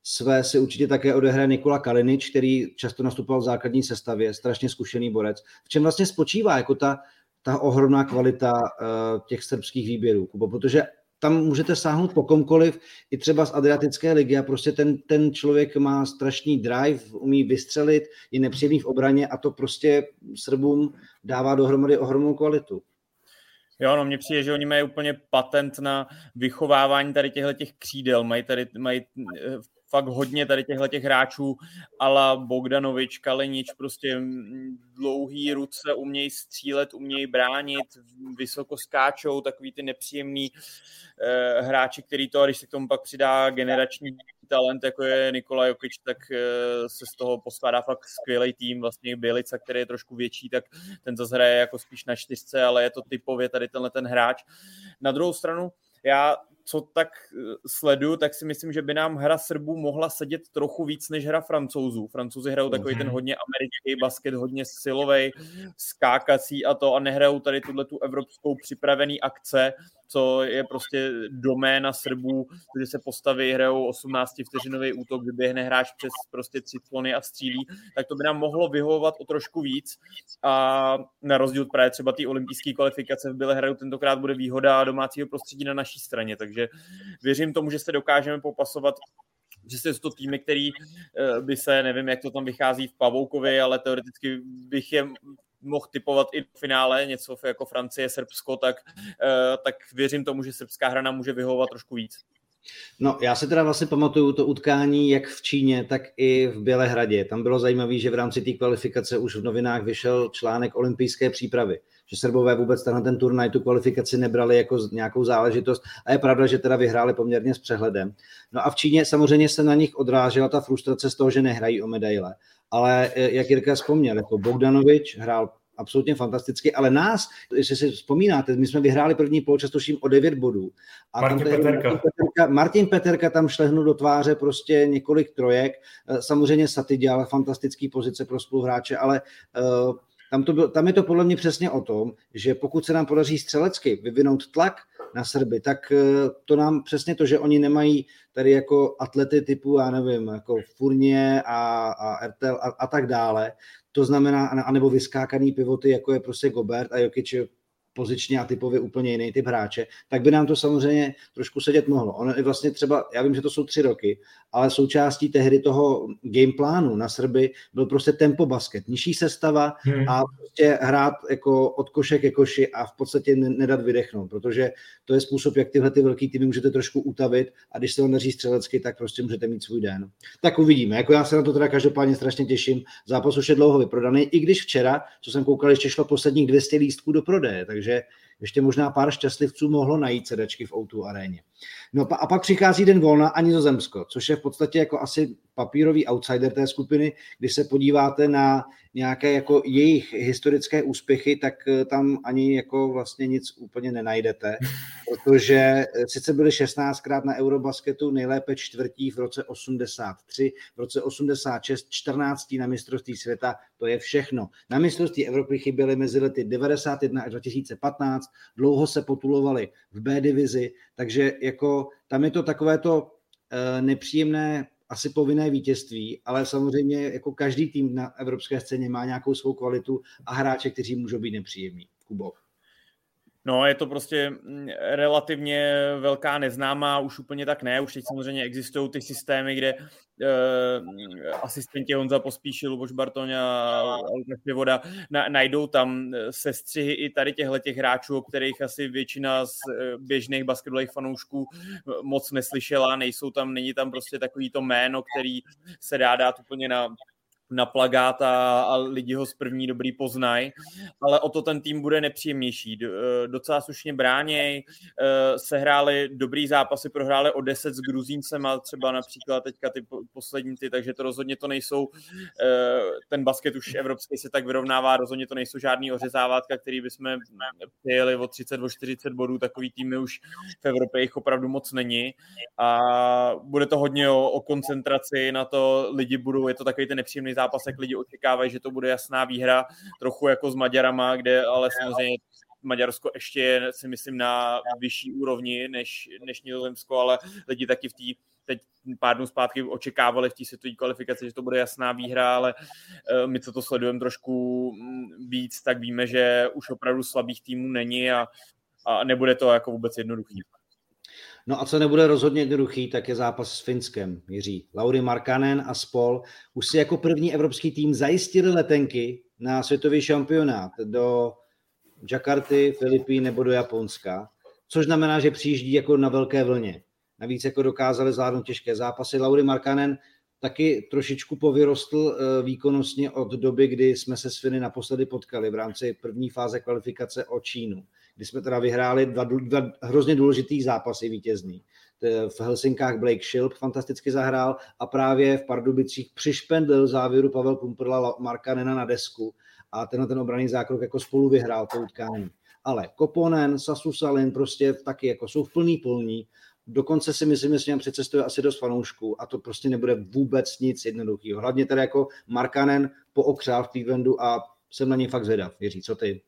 S1: své si určitě také odehraje Nikola Kalinič, který často nastupoval v základní sestavě, strašně zkušený borec. V čem vlastně spočívá jako ta, ta ohromná kvalita uh, těch srbských výběrů, Kubo? protože tam můžete sáhnout po komkoliv, i třeba z Adriatické ligy a prostě ten, ten člověk má strašný drive, umí vystřelit, je nepříjemný v obraně a to prostě Srbům dává dohromady ohromnou kvalitu.
S3: Jo, no mně přijde, že oni mají úplně patent na vychovávání tady těchto těch křídel, mají tady mají eh, fakt hodně tady těchto těch hráčů, ala Bogdanovič, Kalenič, prostě dlouhý ruce, umějí střílet, umějí bránit, vysoko skáčou, takový ty nepříjemný eh, hráči, který to, když se k tomu pak přidá generační talent, jako je Nikola Jokic, tak eh, se z toho poskládá fakt skvělý tým, vlastně Bělica, který je trošku větší, tak ten zase hraje jako spíš na čtyřce, ale je to typově tady tenhle ten hráč. Na druhou stranu, já co tak eh, sleduju, tak si myslím, že by nám hra Srbů mohla sedět trochu víc než hra Francouzů. Francouzi hrajou takový ten mhm. hodně americký basket, hodně silový, skákací a to a nehrajou tady tuhle tu evropskou připravený akce, co je prostě doména Srbů, že se postaví, hrajou 18 vteřinový útok, vyběhne hráč přes prostě tři clony a střílí, tak to by nám mohlo vyhovovat o trošku víc. A na rozdíl právě třeba té olympijské kvalifikace v Bělehradu tentokrát bude výhoda domácího prostředí na naší straně, takže věřím tomu, že se dokážeme popasovat že jsou to týmy, který eh, by se, nevím, jak to tam vychází v Pavoukovi, ale teoreticky bych je mohl typovat i v finále, něco jako Francie, Srbsko, tak, eh, tak věřím tomu, že srbská hra nám může vyhovovat trošku víc.
S1: No, já se teda vlastně pamatuju to utkání jak v Číně, tak i v Bělehradě. Tam bylo zajímavé, že v rámci té kvalifikace už v novinách vyšel článek olympijské přípravy, že Srbové vůbec tenhle ten turnaj, tu kvalifikaci nebrali jako nějakou záležitost a je pravda, že teda vyhráli poměrně s přehledem. No a v Číně samozřejmě se na nich odrážela ta frustrace z toho, že nehrají o medaile. Ale eh, jak Jirka vzpomněl, jako Bogdanovič hrál absolutně fantasticky, ale nás, jestli si vzpomínáte, my jsme vyhráli první poločas, tuším o 9 bodů.
S2: A Martin, tam Peterka.
S1: Martin Peterka. Martin Peterka tam šlehnul do tváře prostě několik trojek. Eh, samozřejmě Saty dělal fantastický pozice pro spoluhráče, ale uh, tam, to byl, tam je to podle mě přesně o tom, že pokud se nám podaří střelecky vyvinout tlak na Srby, tak uh, to nám přesně to, že oni nemají tady jako atlety typu, já nevím, jako Furnie a, a RTL a, a tak dále, to znamená, anebo vyskákaný pivoty, jako je prostě Gobert a Jokic pozičně a typově úplně jiný typ hráče, tak by nám to samozřejmě trošku sedět mohlo. On je vlastně třeba, já vím, že to jsou tři roky, ale součástí tehdy toho gameplánu na Srby byl prostě tempo basket, nižší sestava hmm. a prostě hrát jako od koše ke koši a v podstatě nedat vydechnout, protože to je způsob, jak tyhle ty velký týmy můžete trošku utavit a když se vám daří střelecky, tak prostě můžete mít svůj den. Tak uvidíme. Jako já se na to teda každopádně strašně těším. Zápas už je dlouho vyprodaný, i když včera, co jsem koukal, ještě šlo posledních 200 lístků do prodeje, takže projet ještě možná pár šťastlivců mohlo najít sedačky v O2 aréně. No a pak přichází den volna a Nizozemsko, což je v podstatě jako asi papírový outsider té skupiny. Když se podíváte na nějaké jako jejich historické úspěchy, tak eh, tam ani jako vlastně nic úplně nenajdete, protože eh, sice byli 16krát na Eurobasketu, nejlépe čtvrtí v roce 83, v roce 86 14. na mistrovství světa, to je všechno. Na mistrovství Evropy chyběly mezi lety 91 až 2015, dlouho se potulovali v B divizi, takže jako tam je to takové to eh, nepříjemné asi povinné vítězství, ale samozřejmě jako každý tým na evropské scéně má nějakou svou kvalitu a hráče, kteří můžou být nepříjemní. Kubo.
S3: No, je to prostě mm, relativně velká neznámá, už úplně tak ne, už teď samozřejmě existují ty systémy, kde uh, asistenti Honza Pospíšil, Luboš Bartoň a Lukáš Pivoda na, najdou tam eh, sestřihy i tady těchto těch hráčů, o kterých asi většina z eh, běžných basketbalových fanoušků moc neslyšela, nejsou tam, není tam prostě takový to jméno, který se dá dát úplně na na plagát a, a lidi ho z první dobrý poznají, ale o to ten tým bude nepříjemnější. Eh, docela slušně bráněj, eh, sehráli dobrý zápasy, prohráli o 10 s Gruzíncem a třeba například teďka ty poslední ty, takže to rozhodně to nejsou, eh, ten basket už evropský se tak vyrovnává, rozhodně to nejsou žádný ořezávátka, který bychom přijeli o 30, o 40 bodů, takový týmy už v Evropě jich opravdu moc není a bude to hodně o, o koncentraci na to, lidi budou, je to takový ten nepříjemný zápasech lidi očekávají, že to bude jasná výhra, trochu jako s Maďarama, kde ale samozřejmě Maďarsko ještě je, si myslím, na vyšší úrovni než, než Nizozemsko, ale lidi taky v té teď pár dnů zpátky očekávali v té světové kvalifikaci, že to bude jasná výhra, ale eh, my, co to sledujeme trošku mm, víc, tak víme, že už opravdu slabých týmů není a, a nebude to jako vůbec jednoduchý.
S1: No a co nebude rozhodně jednoduchý, tak je zápas s Finskem, Jiří. Lauri Markanen a Spol už si jako první evropský tým zajistili letenky na světový šampionát do Jakarty, Filipín nebo do Japonska, což znamená, že přijíždí jako na velké vlně. Navíc jako dokázali zvládnout těžké zápasy. Lauri Markanen taky trošičku povyrostl eh, výkonnostně od doby, kdy jsme se s Finy naposledy potkali v rámci první fáze kvalifikace o Čínu kdy jsme teda vyhráli dva, dva hrozně důležitý zápasy vítězný. V Helsinkách Blake Shilp fantasticky zahrál a právě v Pardubicích přišpendl závěru Pavel Pumperla Marka na desku a tenhle ten obraný zákrok jako spolu vyhrál to utkání. Ale Koponen, Sasu Salin prostě taky jako jsou v plný polní dokonce si myslím, že s ním přecestuje asi dost fanoušků a to prostě nebude vůbec nic jednoduchého. Hlavně tady jako Markanen pookřál v Clevelandu a jsem na něj fakt zvědav. Jiří, co ty?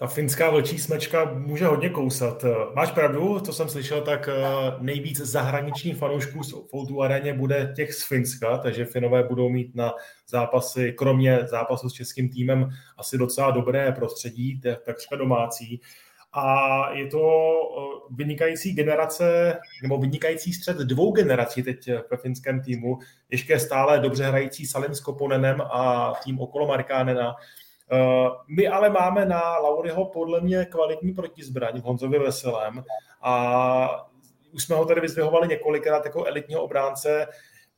S2: Ta finská vlčí smečka může hodně kousat. Máš pravdu, co jsem slyšel, tak eh, nejvíc zahraničních fanoušků v Outu aréně bude těch z Finska, takže Finové budou mít na zápasy, kromě zápasu s českým týmem, asi docela dobré prostředí, takřka domácí. a je to vynikající generace, nebo vynikající střed dvou generací teď ve finském týmu. Ještě stále dobře hrající Salim s Koponenem a tým okolo Markánena. My ale máme na Lauryho podle mě kvalitní protizbraň v Honzovi Veselém a už jsme ho tady vyzvihovali několikrát jako elitního obránce,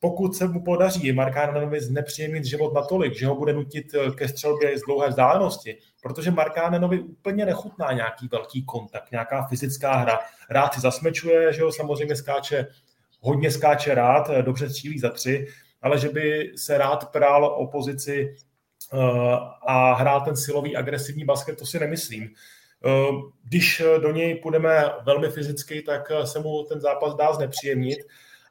S2: pokud se mu podaří Markánenovi znepříjemnit život natolik, že ho bude nutit eh, ke střelbě z dlouhé vzdálenosti, protože Markánenovi úplně nechutná nějaký velký kontakt, nějaká fyzická hra. Rád si zasmečuje, že ho samozřejmě skáče, hodně skáče rád, eh, dobře střílí za tři, ale že by se rád prál o pozici eh, a hrál ten silový agresivní basket, to si nemyslím. Když do něj půjdeme velmi fyzicky, tak se mu ten zápas dá znepříjemnit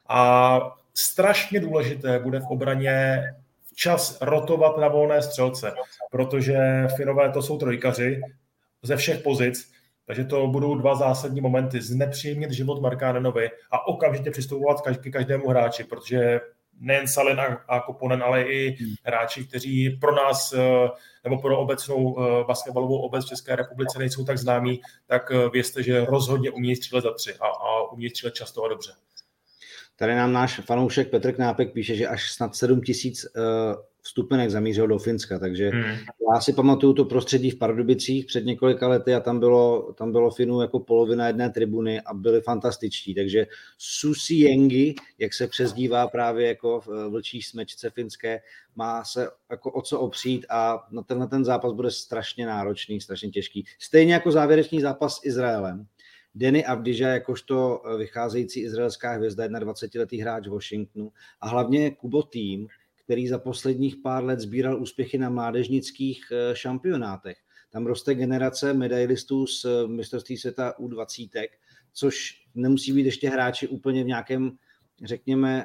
S2: a strašně důležité bude v obraně včas rotovat na volné střelce, protože Finové to jsou trojkaři ze všech pozic, takže to budou dva zásadní momenty. Znepříjemnit život Markánenovi a okamžitě přistupovat k každému hráči, protože nejen Salin a Koponen, ale i hráči, kteří pro nás eh, nebo pro obecnou eh, basketbalovou obec v České republice nejsou tak známí, tak eh, vězte, že rozhodně umějí střílet za tři a, a umějí střílet často a dobře.
S1: Tady nám náš fanoušek Petr Knápek píše, že až snad 7 tisíc vstupenek zamířil do Finska, takže hmm. já si pamatuju to prostředí v Pardubicích před několika lety a tam bylo, tam bylo Finů jako polovina jedné tribuny a byli fantastičtí, takže Susi Jengi, jak se přezdívá právě jako v eh, vlčí smečce finské, má se jako o co opřít a na tenhle ten zápas bude strašně náročný, strašně těžký. Stejně jako závěrečný zápas s Izraelem, Denny Avdija jakožto eh, vycházející izraelská hvězda, 21-letý hráč Washingtonu a hlavně Kubo tým, který za posledních pár let sbíral úspěchy na mládežnických eh, šampionátech. Tam roste generace medailistů z eh, mistrovství světa U20, což nemusí být ještě hráči úplně v nějakém, řekněme,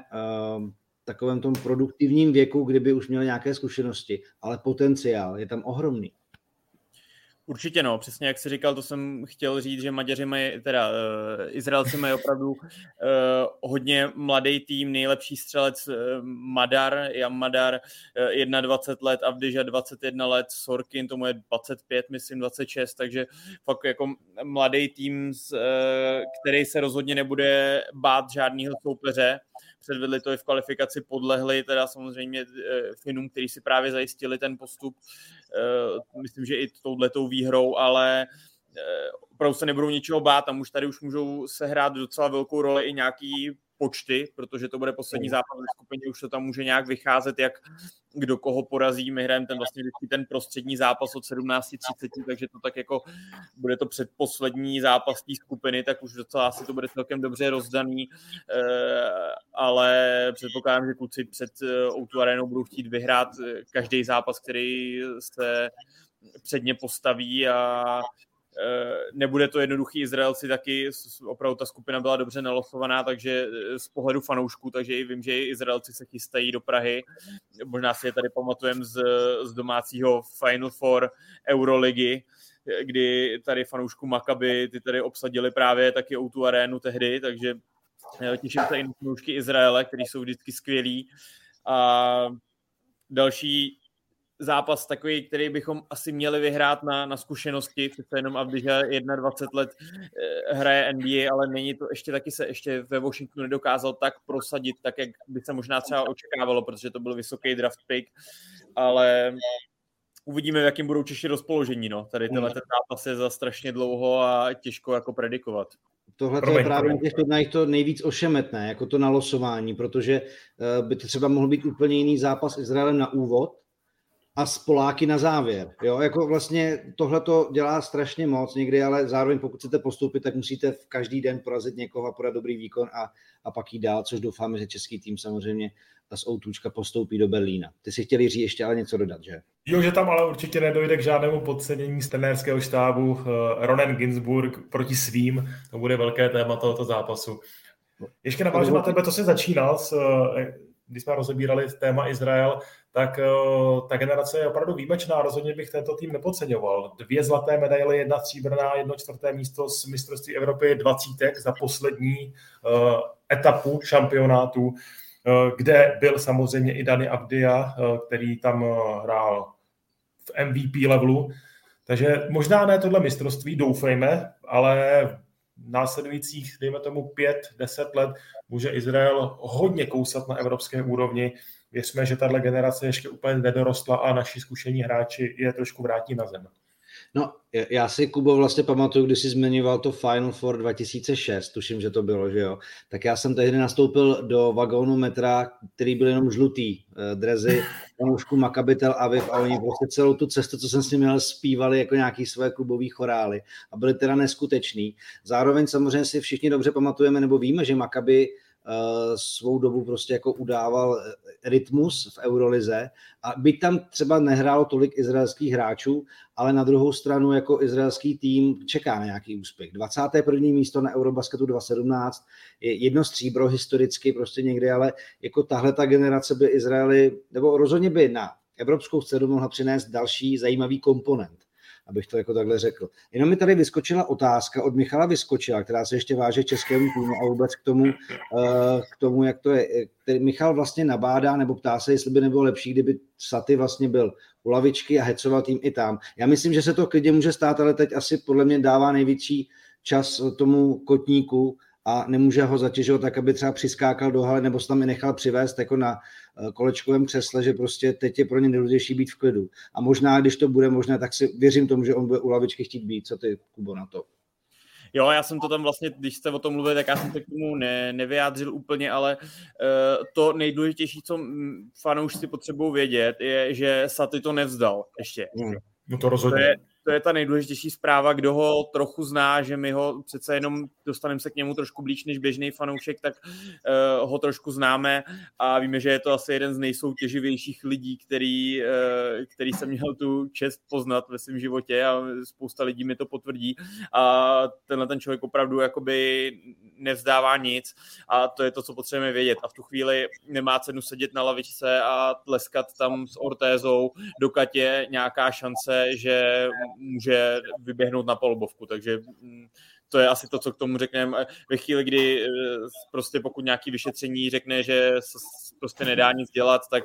S1: takovém tom produktivním věku, kdyby už měli nějaké zkušenosti, ale potenciál je tam ohromný.
S3: Určitě no, přesně jak jsi říkal, to jsem chtěl říct, že Maďaři mají, teda uh, Izraelci mají opravdu uh, hodně mladý tým, nejlepší střelec uh, Madar, Jan Madar, uh, 21 let, Avdiža 21 let, Sorkin tomu je 25, myslím 26, takže fakt jako mladý tým, uh, který se rozhodně nebude bát žádného soupeře, předvedli to i v kvalifikaci, podlehli teda samozřejmě Finům, kteří si právě zajistili ten postup. Eh, myslím, že i touhletou výhrou, ale eh, opravdu se nebudou ničeho bát, tam už tady už můžou sehrát docela velkou roli i nějaký počty, protože to bude poslední zápas ve skupině, už to tam může nějak vycházet, jak kdo koho porazí. My hrajeme ten vlastně vždycky ten prostřední zápas od 17.30, takže to tak jako bude to předposlední zápas té skupiny, tak už docela asi to bude celkem dobře rozdaný, eh, ale předpokládám, že kluci před Outu Arenou budou chtít vyhrát každý zápas, který se předně postaví a Eh, nebude to jednoduchý Izraelci taky, opravdu ta skupina byla dobře nalosovaná, takže eh, z pohledu fanoušků, takže i vím, že i Izraelci se chystají do Prahy. Možná si je tady pamatujeme z, z domácího Final Four Euroligy, kdy tady fanoušku Makaby, ty tady obsadili právě taky o tu arénu tehdy, takže eh, těším se i na fanoušky Izraele, kteří jsou vždycky skvělí. A další zápas takový, který bychom asi měli vyhrát na, na zkušenosti, přece jenom Abdiža 21 let eh, hraje NBA, ale není to ještě taky se ještě ve Washingtonu nedokázal tak prosadit, tak jak by se možná třeba očekávalo, protože to byl vysoký draft pick, ale uvidíme, v jakým budou Češi rozpoložení. No. Tady tenhle ten zápas je za strašně dlouho a těžko jako predikovat.
S1: Tohle je právě na těch turnajích to nejvíc ošemetné, jako to nalosování, protože eh, by to třeba mohl být úplně jiný zápas s Izraelem na úvod, a z Poláky na závěr. Jo, jako vlastně tohle to dělá strašně moc někdy, ale zároveň pokud chcete postoupit, tak musíte v každý den porazit někoho a podat dobrý výkon a, a pak jít dál, což doufáme, že český tým samozřejmě z Outučka postoupí do Berlína. Ty si chtěli říct ještě ale něco dodat, že?
S2: Jo, že tam ale určitě nedojde k žádnému podcenění z trenérského štábu. Eh, Ronen Ginsburg proti svým, to bude velké téma tohoto zápasu. Ještě navážu na tebe, to se začínal, s, eh, když jsme rozebírali téma Izrael, tak uh, ta generace je opravdu výjimečná. Rozhodně bych tento tým nepodceňoval. Dvě zlaté medaile, jedna stříbrná, jedno čtvrté místo z mistrovství Evropy 20 za poslední uh, etapu šampionátu, uh, kde byl samozřejmě i Dani Abdia, který tam hrál v MVP levelu. Takže možná ne tohle mistrovství, doufejme, ale následujících, dejme tomu, pět, deset let může Izrael hodně kousat na evropské úrovni. Věřme, že tahle generace ještě úplně nedorostla a naši zkušení hráči je trošku vrátí na zem.
S1: No, já si, Kubo, vlastně pamatuju, když jsi zmiňoval to Final Four 2006, tuším, že to bylo, že jo, tak já jsem tehdy nastoupil do vagónu metra, který byl jenom žlutý, eh, drezy, panoušku Makabitel Aviv a oni prostě celou tu cestu, co jsem s nimi měl, zpívali jako nějaký své klubové chorály a byly teda neskuteční. Zároveň samozřejmě si všichni dobře pamatujeme nebo víme, že Makaby Eh, svou dobu prostě jako udával eh, rytmus v Eurolize a byť tam třeba nehrálo tolik izraelských hráčů, ale na druhou stranu jako izraelský tým čeká na nějaký úspěch. 21. místo na Eurobasketu 2017 je jedno stříbro historicky prostě někdy, ale jako tahle ta generace by Izraeli, nebo rozhodně by na evropskou scénu mohla přinést další zajímavý komponent abych to jako takhle řekl. Jenom mi tady vyskočila otázka od Michala Vyskočila, která se ještě váže českému týmu a vůbec k tomu, eh, k tomu jak to je. Který Michal vlastně nabádá nebo ptá se, jestli by nebylo lepší, kdyby Saty vlastně byl u lavičky a hecoval tým i tam. Já myslím, že se to klidně může stát, ale teď asi podle mě dává největší čas tomu kotníku, a nemůže ho zatěžovat tak, aby třeba přiskákal do haly nebo se tam i nechal přivést jako na eh, kolečkovém křesle, že prostě teď je pro ně nejdůležitější být v klidu. A možná, když to bude možné, tak si věřím tomu, že on bude u lavičky chtít být. Co ty, Kubo, na to?
S3: Jo, já jsem to tam vlastně, když jste o tom mluvili, tak já jsem se k tomu ne, nevyjádřil úplně, ale uh, to nejdůležitější, co fanoušci potřebují vědět, je, že Saty to nevzdal ještě.
S2: Hmm. No to rozhodně. To
S3: je, to je ta nejdůležitější zpráva, kdo ho trochu zná, že my ho přece jenom dostaneme se k němu trošku blíž než běžný fanoušek, tak uh, ho trošku známe a víme, že je to asi jeden z nejsoutěživějších lidí, který, uh, který jsem měl tu čest poznat ve svém životě a spousta lidí mi to potvrdí. A tenhle ten člověk opravdu jakoby nevzdává nic a to je to, co potřebujeme vědět. A v tu chvíli nemá cenu sedět na lavičce a tleskat tam s Ortézou, dokud je nějaká šance, že může vyběhnout na polubovku, takže mm, to je asi to, co k tomu řekneme. Ve chvíli, kdy eh, prostě pokud nějaký vyšetření řekne, že prostě nedá nic dělat, tak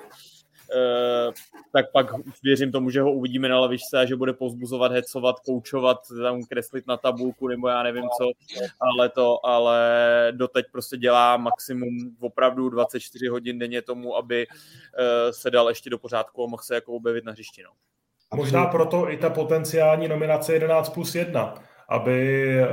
S3: eh, tak pak věřím tomu, že ho uvidíme na lavičce a že bude pozbuzovat, hecovat, koučovat, tam kreslit na tabulku nebo já nevím co, ale to, ale doteď prostě dělá maximum opravdu 24 hodin denně tomu, aby eh, se dal ještě do pořádku a mohl se jako objevit na hřišti. No.
S2: Možná proto i ta potenciální nominace 11 plus 1, aby eh,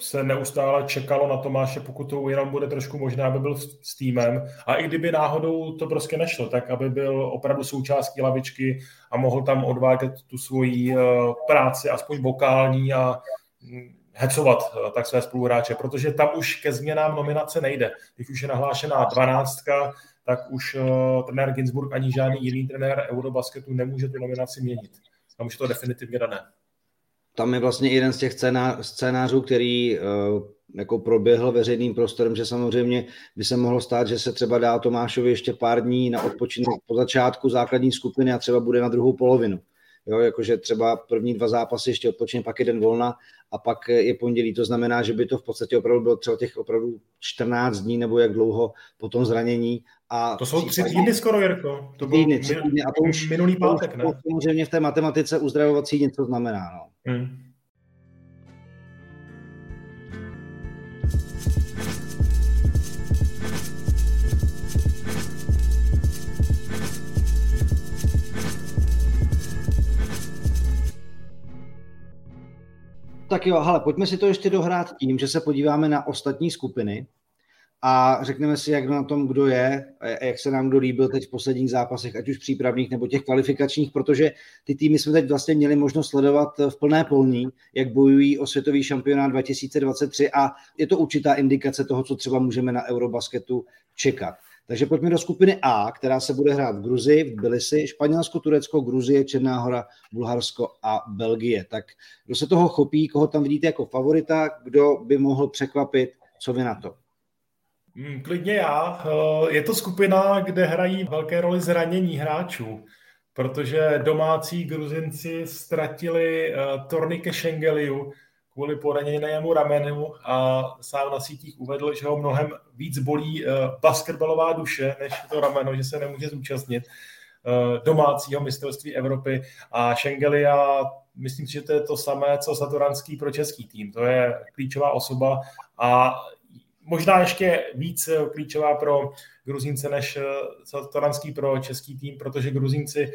S2: se neustále čekalo na Tomáše, pokud to jenom bude trošku možná, aby byl s týmem. A i kdyby náhodou to prostě nešlo, tak aby byl opravdu součástí lavičky a mohl tam odvádět tu svoji eh, práci, aspoň vokální a hm, hecovat eh, tak své spoluhráče, protože tam už ke změnám nominace nejde. Když už je nahlášená dvanáctka, tak už uh, trenér Ginsburg ani žádný jiný trenér Eurobasketu nemůže tu nominaci měnit. Tam už to definitivně dané.
S1: Tam je vlastně jeden z těch scénářů, který uh, jako proběhl veřejným prostorem, že samozřejmě by se mohlo stát, že se třeba dá Tomášovi ještě pár dní na odpočinek po začátku základní skupiny a třeba bude na druhou polovinu. Jo, jakože třeba první dva zápasy ještě odpočine, pak jeden volna a pak je pondělí. To znamená, že by to v podstatě opravdu bylo třeba těch opravdu 14 dní nebo jak dlouho po tom zranění. A
S2: to jsou tři týdny skoro, Jirko.
S1: To byl týdny, tři týdny a to už, minulý pátek, ne? Samozřejmě v té matematice uzdravovací něco znamená. No. Hmm. Tak jo, ale pojďme si to ještě dohrát tím, že se podíváme na ostatní skupiny a řekneme si, jak na tom kdo je, jak se nám kdo líbil teď v posledních zápasech, ať už přípravných nebo těch kvalifikačních, protože ty týmy jsme teď vlastně měli možnost sledovat v plné polní, jak bojují o světový šampionát 2023 a je to určitá indikace toho, co třeba můžeme na Eurobasketu čekat. Takže pojďme do skupiny A, která se bude hrát v Gruzii, v Tbilisi, Španělsko, Turecko, Gruzie, Černá hora, Bulharsko a Belgie. Tak kdo se toho chopí, koho tam vidíte jako favorita, kdo by mohl překvapit, co vy na to?
S2: Hmm, klidně já. Eh, je to skupina, kde hrají velké roli zranění hráčů, protože domácí Gruzinci ztratili eh, Tornike Šengeliu, kvůli poraněnému ramenu a sám na sítích uvedl, že ho mnohem víc bolí uh, basketbalová duše, než to rameno, že se nemůže zúčastnit uh, domácího mistrovství Evropy a Schengelia myslím si, že to je to samé, co Satoranský pro český tým. To je klíčová osoba a možná ještě víc klíčová pro Gruzínce než Satoranský pro český tým, protože Gruzínci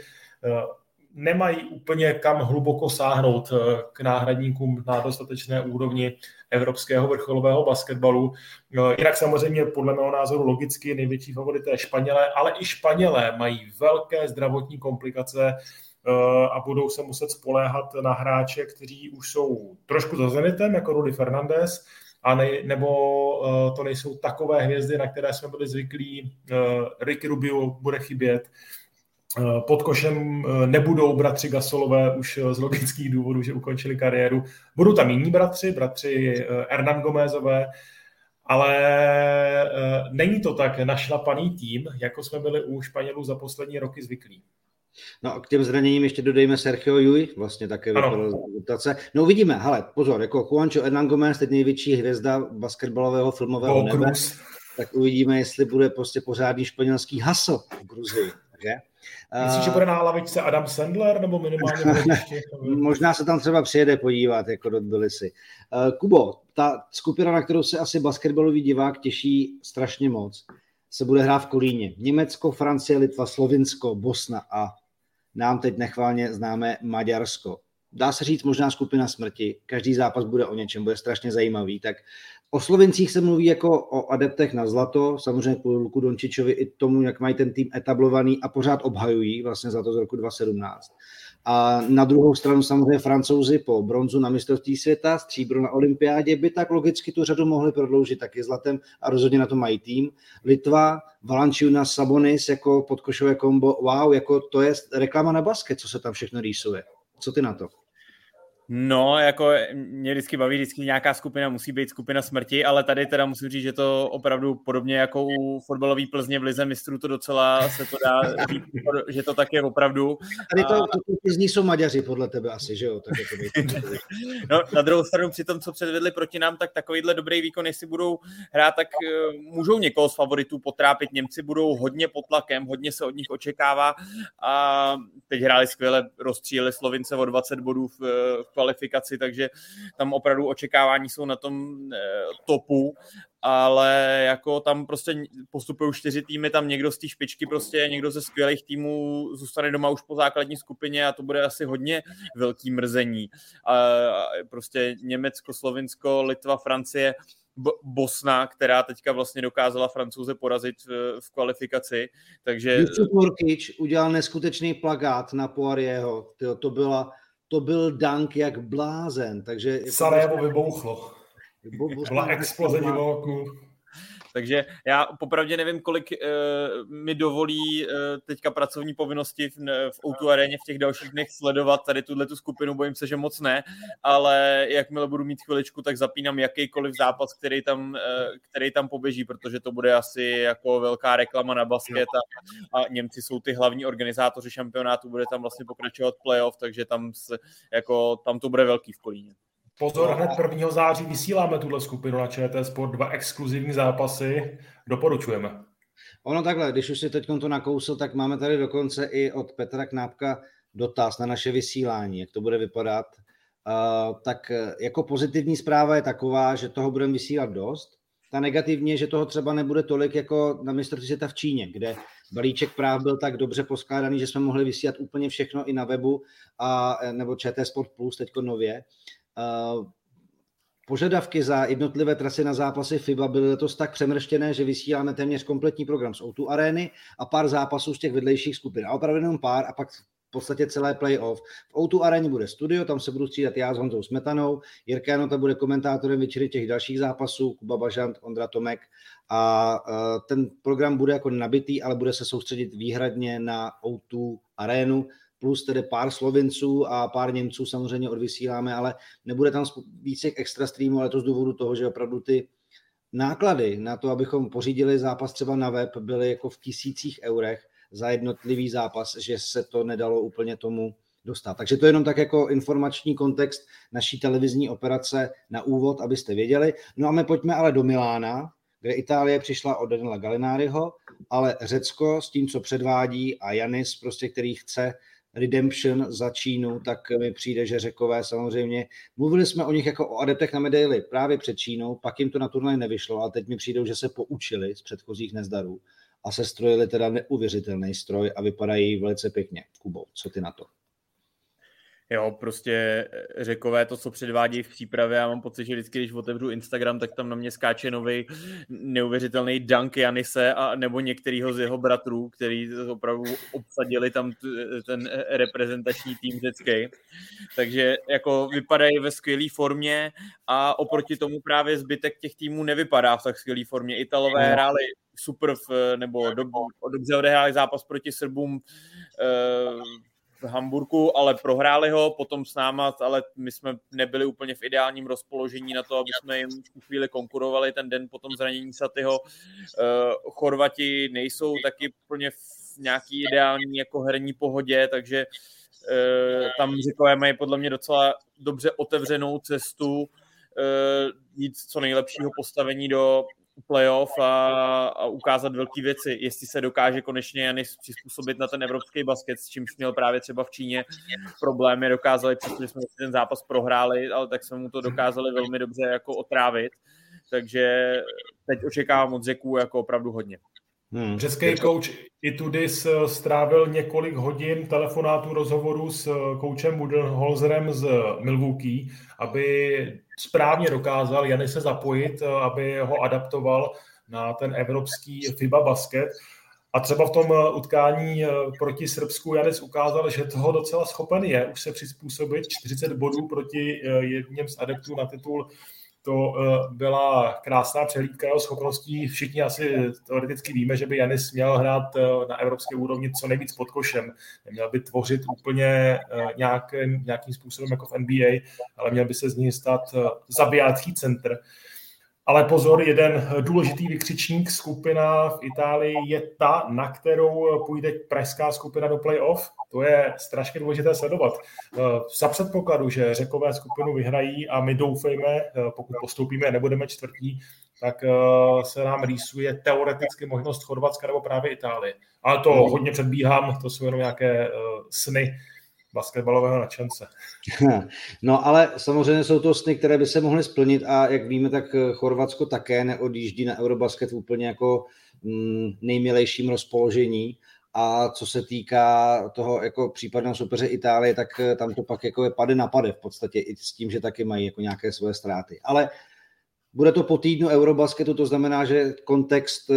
S2: nemají úplně kam hluboko sáhnout eh, k náhradníkům na dostatečné úrovni evropského vrcholového basketbalu. Eh, jinak samozřejmě podle mého názoru logicky největší favorité Španělé, ale i Španělé mají velké zdravotní komplikace eh, a budou se muset spoléhat na hráče, kteří už jsou trošku za zenitem, jako Rudy Fernandez, a ne, nebo to nejsou takové hvězdy, na které jsme byli zvyklí. Ricky Rubio bude chybět, pod košem eh, nebudou bratři Gasolové už eh, z logických důvodů, že ukončili kariéru. Budou tam jiní bratři, bratři Hernan Gomezové, ale není to tak našlapaný tým, jako jsme byli u Španělů za poslední roky zvyklí.
S1: No a k těm zraněním ještě dodejme Sergio Juj, vlastně také dotace. No uvidíme, hele, pozor, jako Juancho Hernan Gomez, teď největší hvězda basketbalového filmového oh, nebe, tak uvidíme, jestli bude prostě pořádný španělský hasl v Gruzii. že?
S2: Myslíš, že bude na lavičce Adam Sandler nebo minimálně
S1: Možná se tam třeba přijede podívat, jako do Tbilisi. Uh, Kubo, ta skupina, na kterou se asi basketbalový divák těší strašně moc, se bude hrát v Kolíně. Německo, Francie, Litva, Slovinsko, Bosna a nám teď nechválně známe Maďarsko. Dá se říct možná skupina smrti. Každý zápas bude o něčem, bude strašně zajímavý. Tak O Slovencích se mluví jako o adeptech na zlato, samozřejmě kvůli Luku Dončičovi i tomu, jak mají ten tým etablovaný a pořád obhajují vlastně zlato z roku 2017. A na druhou stranu samozřejmě francouzi po bronzu na mistrovství světa, stříbro na olympiádě by tak logicky tu řadu mohli prodloužit taky zlatem a rozhodně na to mají tým. Litva, Valančiuna, Sabonis jako podkošové kombo, wow, jako to je reklama na basket, co se tam všechno rýsuje. Co ty na to?
S3: No, jako mě vždycky baví, vždycky nějaká skupina musí být skupina smrti, ale tady teda musím říct, že to opravdu podobně jako u fotbalové Plzně v Lize mistrů to docela se to dá říct, že to tak je opravdu.
S1: Tady to, to, Plzní jsou Maďaři podle tebe asi, že jo? Tak to
S3: no, na druhou stranu při tom, co předvedli proti nám, tak takovýhle dobrý výkon, jestli budou hrát, tak uh, můžou někoho z favoritů potrápit. Němci budou hodně pod tlakem, hodně se od nich očekává a teď hráli skvěle, rozstříleli Slovince o 20 bodů v, v kvalifikaci, takže tam opravdu očekávání jsou na tom eh, topu, ale jako tam prostě postupují čtyři týmy, tam někdo z té špičky prostě, někdo ze skvělých týmů zůstane doma už po základní skupině a to bude asi hodně velký mrzení. A prostě Německo, Slovinsko, Litva, Francie, Bosna, která teďka vlastně dokázala Francouze porazit v, v kvalifikaci, takže...
S1: Nurkic udělal neskutečný plagát na Poirieho, to byla to byl dank jak blázen. Takže
S2: Sarajevo vybouchlo. Byla exploze diváků.
S3: Takže já popravdě nevím, kolik uh, mi dovolí uh, teďka pracovní povinnosti v, v O2 aréně v těch dalších dnech sledovat tady tuhle tu skupinu, bojím se, že moc ne, ale jakmile budu mít chviličku, tak zapínám jakýkoliv zápas, který tam, uh, který tam poběží, protože to bude asi jako velká reklama na basket a, a Němci jsou ty hlavní organizátoři šampionátu, bude tam vlastně pokračovat playoff, takže tam, se, jako, tam to bude velký v Kolíně.
S2: Pozor, hned 1. září vysíláme tuhle skupinu na ČT Sport, dva exkluzivní zápasy, doporučujeme.
S1: Ono takhle, když už si teď to nakousl, tak máme tady dokonce i od Petra Knápka dotaz na naše vysílání, jak to bude vypadat. Uh, tak eh, jako pozitivní zpráva je taková, že toho budeme vysílat dost. Ta negativní je, že toho třeba nebude tolik jako na mistrovství světa v Číně, kde balíček práv byl tak dobře poskládaný, že jsme mohli vysílat úplně všechno i na webu, a, eh, nebo ČT Sport Plus teďko nově. Požadavky za jednotlivé trasy na zápasy FIBA byly letos tak přemrštěné, že vysíláme téměř kompletní program z O2 arény a pár zápasů z těch vedlejších skupin. A opravdu jenom pár a pak v podstatě celé playoff. V O2 aréně bude studio, tam se budu střídat já s Honzou Smetanou, Jirka Janota bude komentátorem většiny těch dalších zápasů, Kuba Bažant, Ondra Tomek a uh, ten program bude jako nabitý, ale bude se soustředit výhradně na O2 arénu, plus tedy pár Slovinců a pár Němců samozřejmě odvysíláme, ale nebude tam víc těch extra streamů, ale to z důvodu toho, že opravdu ty náklady na to, abychom pořídili zápas třeba na web, byly jako v tisících eurech za jednotlivý zápas, že se to nedalo úplně tomu dostat. Takže to je jenom tak jako informační kontext naší televizní operace na úvod, abyste věděli. No a my pojďme ale do Milána, kde Itálie přišla od Daniela Galináriho, ale Řecko s tím, co předvádí a Janis, prostě, který chce redemption za Čínu, tak mi přijde, že řekové samozřejmě, mluvili jsme o nich jako o adeptech na medaily právě před Čínou, pak jim to na turnaj nevyšlo, ale teď mi přijdou, že se poučili z předchozích nezdarů a se strojili teda neuvěřitelný stroj a vypadají velice pěkně. Kubo, co ty na to?
S3: Jo, prostě eh, řekové to, co předvádí v přípravě, já mám pocit, že vždycky, když otevřu Instagram, tak tam na mě skáče nový neuvěřitelný dunk Janise a nebo některýho z jeho bratrů, který opravdu obsadili tam ten eh, reprezentační tým řecký. Takže jako vypadají ve skvělé formě a oproti tomu právě zbytek těch týmů nevypadá v tak skvělé formě. Italové no. hráli super v, nebo do, dobře odehráli zápas proti Srbům Hamburgu, ale prohráli ho potom s náma, ale my jsme nebyli úplně v ideálním rozpoložení na to, aby jsme jim chvíli konkurovali ten den potom zranění Satyho. Uh, Chorvati nejsou taky úplně v nějaký ideální jako herní pohodě, takže uh, tam Řekové mají podle mě docela dobře otevřenou cestu uh, jít co nejlepšího postavení do playoff a, a ukázat velké věci, jestli se dokáže konečně Janis přizpůsobit na ten evropský basket, s čímž měl právě třeba v Číně problémy, dokázali, přestože jsme ten zápas prohráli, ale tak jsme mu to dokázali velmi dobře jako otrávit, takže teď očekávám od Řeků jako opravdu hodně.
S2: Hmm. Český coach Itudis eh, strávil několik hodin telefonátů rozhovoru s eh, koučem Budenholzerem z Milwaukee, aby správně dokázal Jany se zapojit, eh, aby ho adaptoval na ten evropský FIBA basket. A třeba v tom utkání proti Srbsku Janis ukázal, že toho docela schopen je už se přizpůsobit 40 bodů proti jedním z adeptů na titul to eh, byla krásná přehlídka jeho schopností. Všichni asi teoreticky víme, že by Janis měl hrát eh, na evropské úrovni co nejvíc pod košem. Neměl by tvořit úplně eh, nějakým, nějakým způsobem jako v NBA, ale měl by se z něj stát zabijácký center. Ale pozor, jeden důležitý vykřičník, skupina v Itálii je ta, na kterou půjde pražská skupina do playoff. To je strašně důležité sledovat. Eh, za předpokladu, že řekové skupinu vyhrají a my doufejme, eh, pokud postoupíme a nebudeme čtvrtí, tak eh, se nám rýsuje teoreticky možnost Chorvatska nebo právě Itálie. Ale to hmm. hodně předbíhám, to jsou jenom nějaké sny basketbalového nadšence.
S1: No ale samozřejmě jsou to sny, které by se mohly splnit a jak víme, tak Chorvatsko také neodjíždí na Eurobasket v úplně jako mm, nejmilejším rozpoložení a co se týká toho jako případného soupeře Itálie, tak tam to pak jako je pady na pade v podstatě i s tím, že taky mají jako nějaké svoje ztráty. Ale bude to po týdnu Eurobasketu, to znamená, že kontext eh,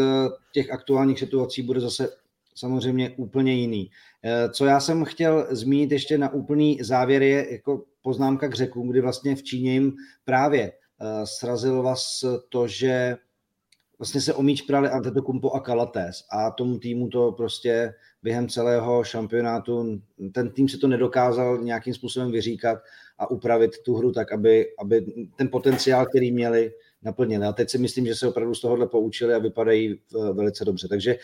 S1: těch aktuálních situací bude zase samozřejmě úplně jiný. Eh, co já jsem chtěl zmínit ještě na úplný závěr je jako poznámka k řekům, kdy vlastně v Číně jim právě eh, srazilo vás to, že vlastně se o míč prali Antetokumpo a Kalates a tomu týmu to prostě během celého šampionátu, ten tým si to nedokázal nějakým způsobem vyříkat a upravit tu hru tak, aby, aby ten potenciál, který měli, naplnili. A teď si myslím, že se opravdu z tohohle poučili a vypadají eh, velice dobře. Takže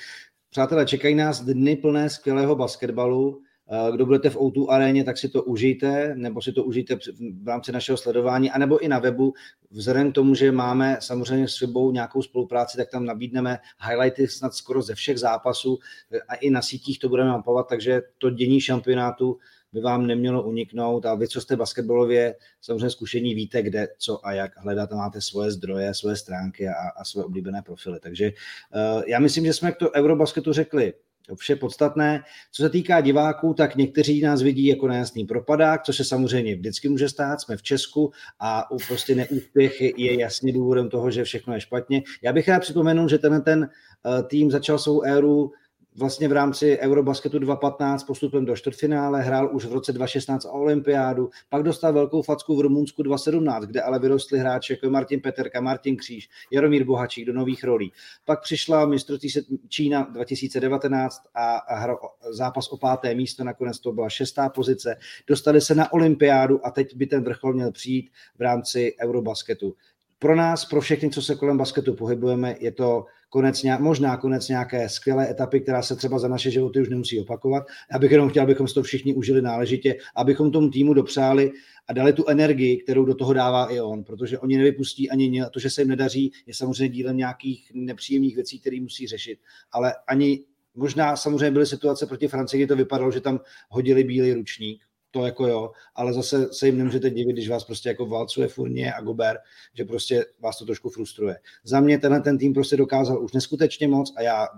S1: Přátelé, čekají nás dny plné skvělého basketbalu. Eh, kdo budete v O2 aréně, tak si to užijte, nebo si to užijte v rámci našeho sledování, anebo i na webu. Vzhledem k tomu, že máme samozřejmě s Fibou nějakou spolupráci, tak tam nabídneme highlighty snad skoro ze všech zápasů eh, a i na sítích to budeme mapovat, takže to dění šampionátu by vám nemělo uniknout a vy, co jste basketbalově samozřejmě zkušení, víte, kde, co a jak hledat a máte svoje zdroje, svoje stránky a, a své oblíbené profily. Takže uh, já myslím, že jsme k to Eurobasketu řekli vše podstatné. Co se týká diváků, tak někteří nás vidí jako nejasný propadák, což se samozřejmě vždycky může stát. Jsme v Česku a prostě neúspěch je jasně důvodem toho, že všechno je špatně. Já bych rád připomenul, že ten, ten eh, tým začal svou éru vlastně v rámci Eurobasketu 2015 postupem do čtvrtfinále, hrál už v roce 2016 o olympiádu, pak dostal velkou facku v Rumunsku 2017, kde ale vyrostli hráči jako Martin Peterka, Martin Kříž, Jaromír Bohačík do nových rolí. Pak přišla mistrovství Čína 2019 a, a hra, zápas o páté místo, nakonec to byla šestá pozice. Dostali se na olympiádu a teď by ten vrchol měl přijít v rámci Eurobasketu. Pro nás, pro všechny, co se kolem basketu pohybujeme, je to konec, možná konec nějaké skvělé etapy, která se třeba za naše životy už nemusí opakovat. Já bych jenom chtěl, abychom si to všichni užili náležitě, abychom tomu týmu dopřáli a dali tu energii, kterou do toho dává i on, protože oni nevypustí ani to, že se jim nedaří, je samozřejmě dílem nějakých nepříjemných věcí, které musí řešit, ale ani možná samozřejmě byly situace proti Francii, kdy to vypadalo, že tam hodili bílý ručník, to jako jo, ale zase se jim nemůžete divit, když vás prostě jako válcuje Furnie a Gober, že prostě vás to trošku frustruje. Za mě tenhle ten tým prostě dokázal už neskutečně moc a já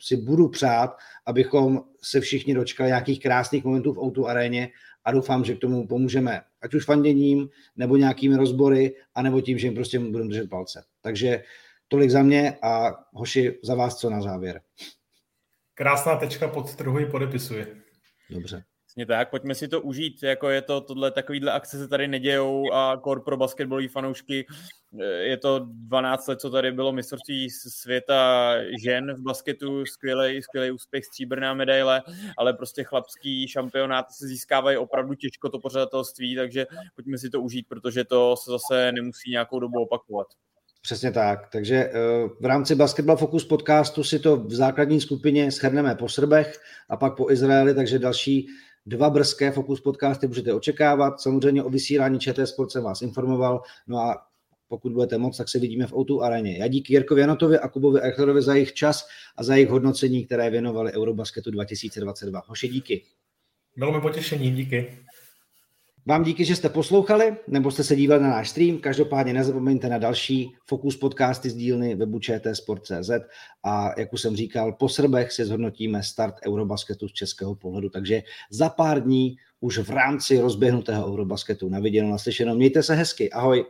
S1: si budu přát, abychom se všichni dočkali nějakých krásných momentů v Outu aréně a doufám, že k tomu pomůžeme, ať už fanděním, nebo nějakými rozbory, anebo tím, že jim prostě budeme držet palce. Takže tolik za mě a hoši, za vás co na závěr.
S2: Krásná tečka pod trhu podepisuji.
S1: Dobře.
S3: Přesně tak, pojďme si to užít, jako je to tohle, takovýhle akce se tady nedějou a kor pro basketbalové fanoušky, eh, je to 12 let, co tady bylo mistrovství světa žen v basketu, skvělý, skvělý úspěch, stříbrná medaile, ale prostě chlapský šampionáty se získávají opravdu těžko to pořadatelství, takže pojďme si to užít, protože to se zase nemusí nějakou dobu opakovat.
S1: Přesně tak. Takže eh, v rámci Basketball Focus podcastu si to v základní skupině shrneme po Srbech a pak po Izraeli, takže další dva brzké Focus podcasty můžete očekávat. Samozřejmě o vysílání ČT Sport jsem vás informoval. No a pokud budete moc, tak se vidíme v O2 areně. Já díky Jirkovi Janotovi a Kubovi Eichlerovi za jejich čas a za jejich hodnocení, které věnovali Eurobasketu 2022. Hoši, díky.
S2: Bylo mi potěšení, díky.
S1: Vám díky, že jste poslouchali, nebo jste se dívali na náš stream. Každopádně nezapomeňte na další Focus podcasty z dílny webu Sport.cz a jak už jsem říkal, po Srbech si zhodnotíme start Eurobasketu z českého pohledu, takže za pár dní už v rámci rozběhnutého Eurobasketu. Na viděnou, naslyšenou. Mějte se hezky. Ahoj.